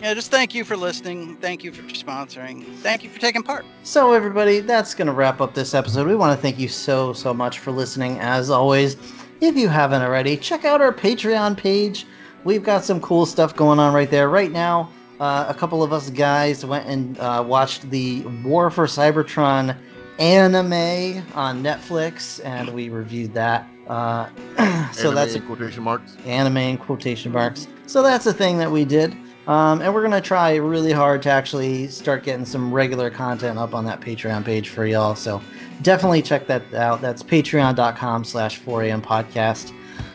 Yeah, just thank you for listening. Thank you for sponsoring. Thank you for taking part. So, everybody, that's going to wrap up this episode. We want to thank you so, so much for listening. As always, if you haven't already, check out our Patreon page. We've got some cool stuff going on right there. Right now, uh, a couple of us guys went and uh, watched the War for Cybertron anime on Netflix, and we reviewed that. Uh, so Anime that's in quotation marks. anime in quotation marks. So that's a thing that we did. Um, and we're going to try really hard to actually start getting some regular content up on that Patreon page for y'all. So definitely check that out. That's patreon.com slash 4am podcast.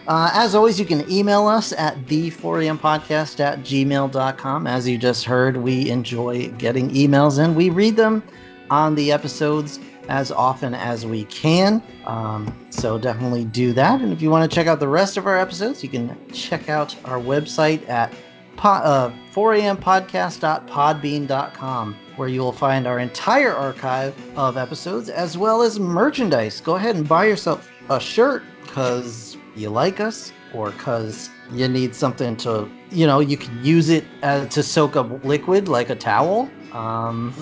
Uh, as always, you can email us at the 4am podcast at gmail.com. As you just heard, we enjoy getting emails in. We read them on the episodes as often as we can. Um, so definitely do that. And if you want to check out the rest of our episodes, you can check out our website at po- uh, 4ampodcast.podbean.com, where you will find our entire archive of episodes as well as merchandise. Go ahead and buy yourself a shirt because you like us or because you need something to, you know, you can use it uh, to soak up liquid like a towel. Um,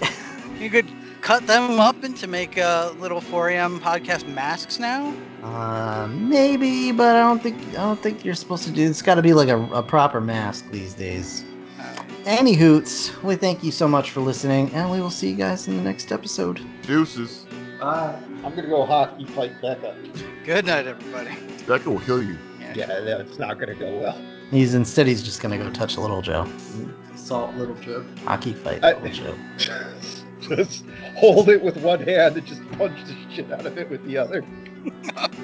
You could cut them up into make uh, little 4am podcast masks now. Uh, maybe, but I don't think I don't think you're supposed to do. It's got to be like a, a proper mask these days. Uh, Any hoots, we thank you so much for listening, and we will see you guys in the next episode. Deuces. Bye. I'm gonna go hockey fight Becca. good night, everybody. Becca will kill you. Yeah, that's not gonna go well. He's instead he's just gonna go touch a Little Joe. Salt Little Joe. Hockey fight I- Little Joe. just hold it with one hand and just punch the shit out of it with the other.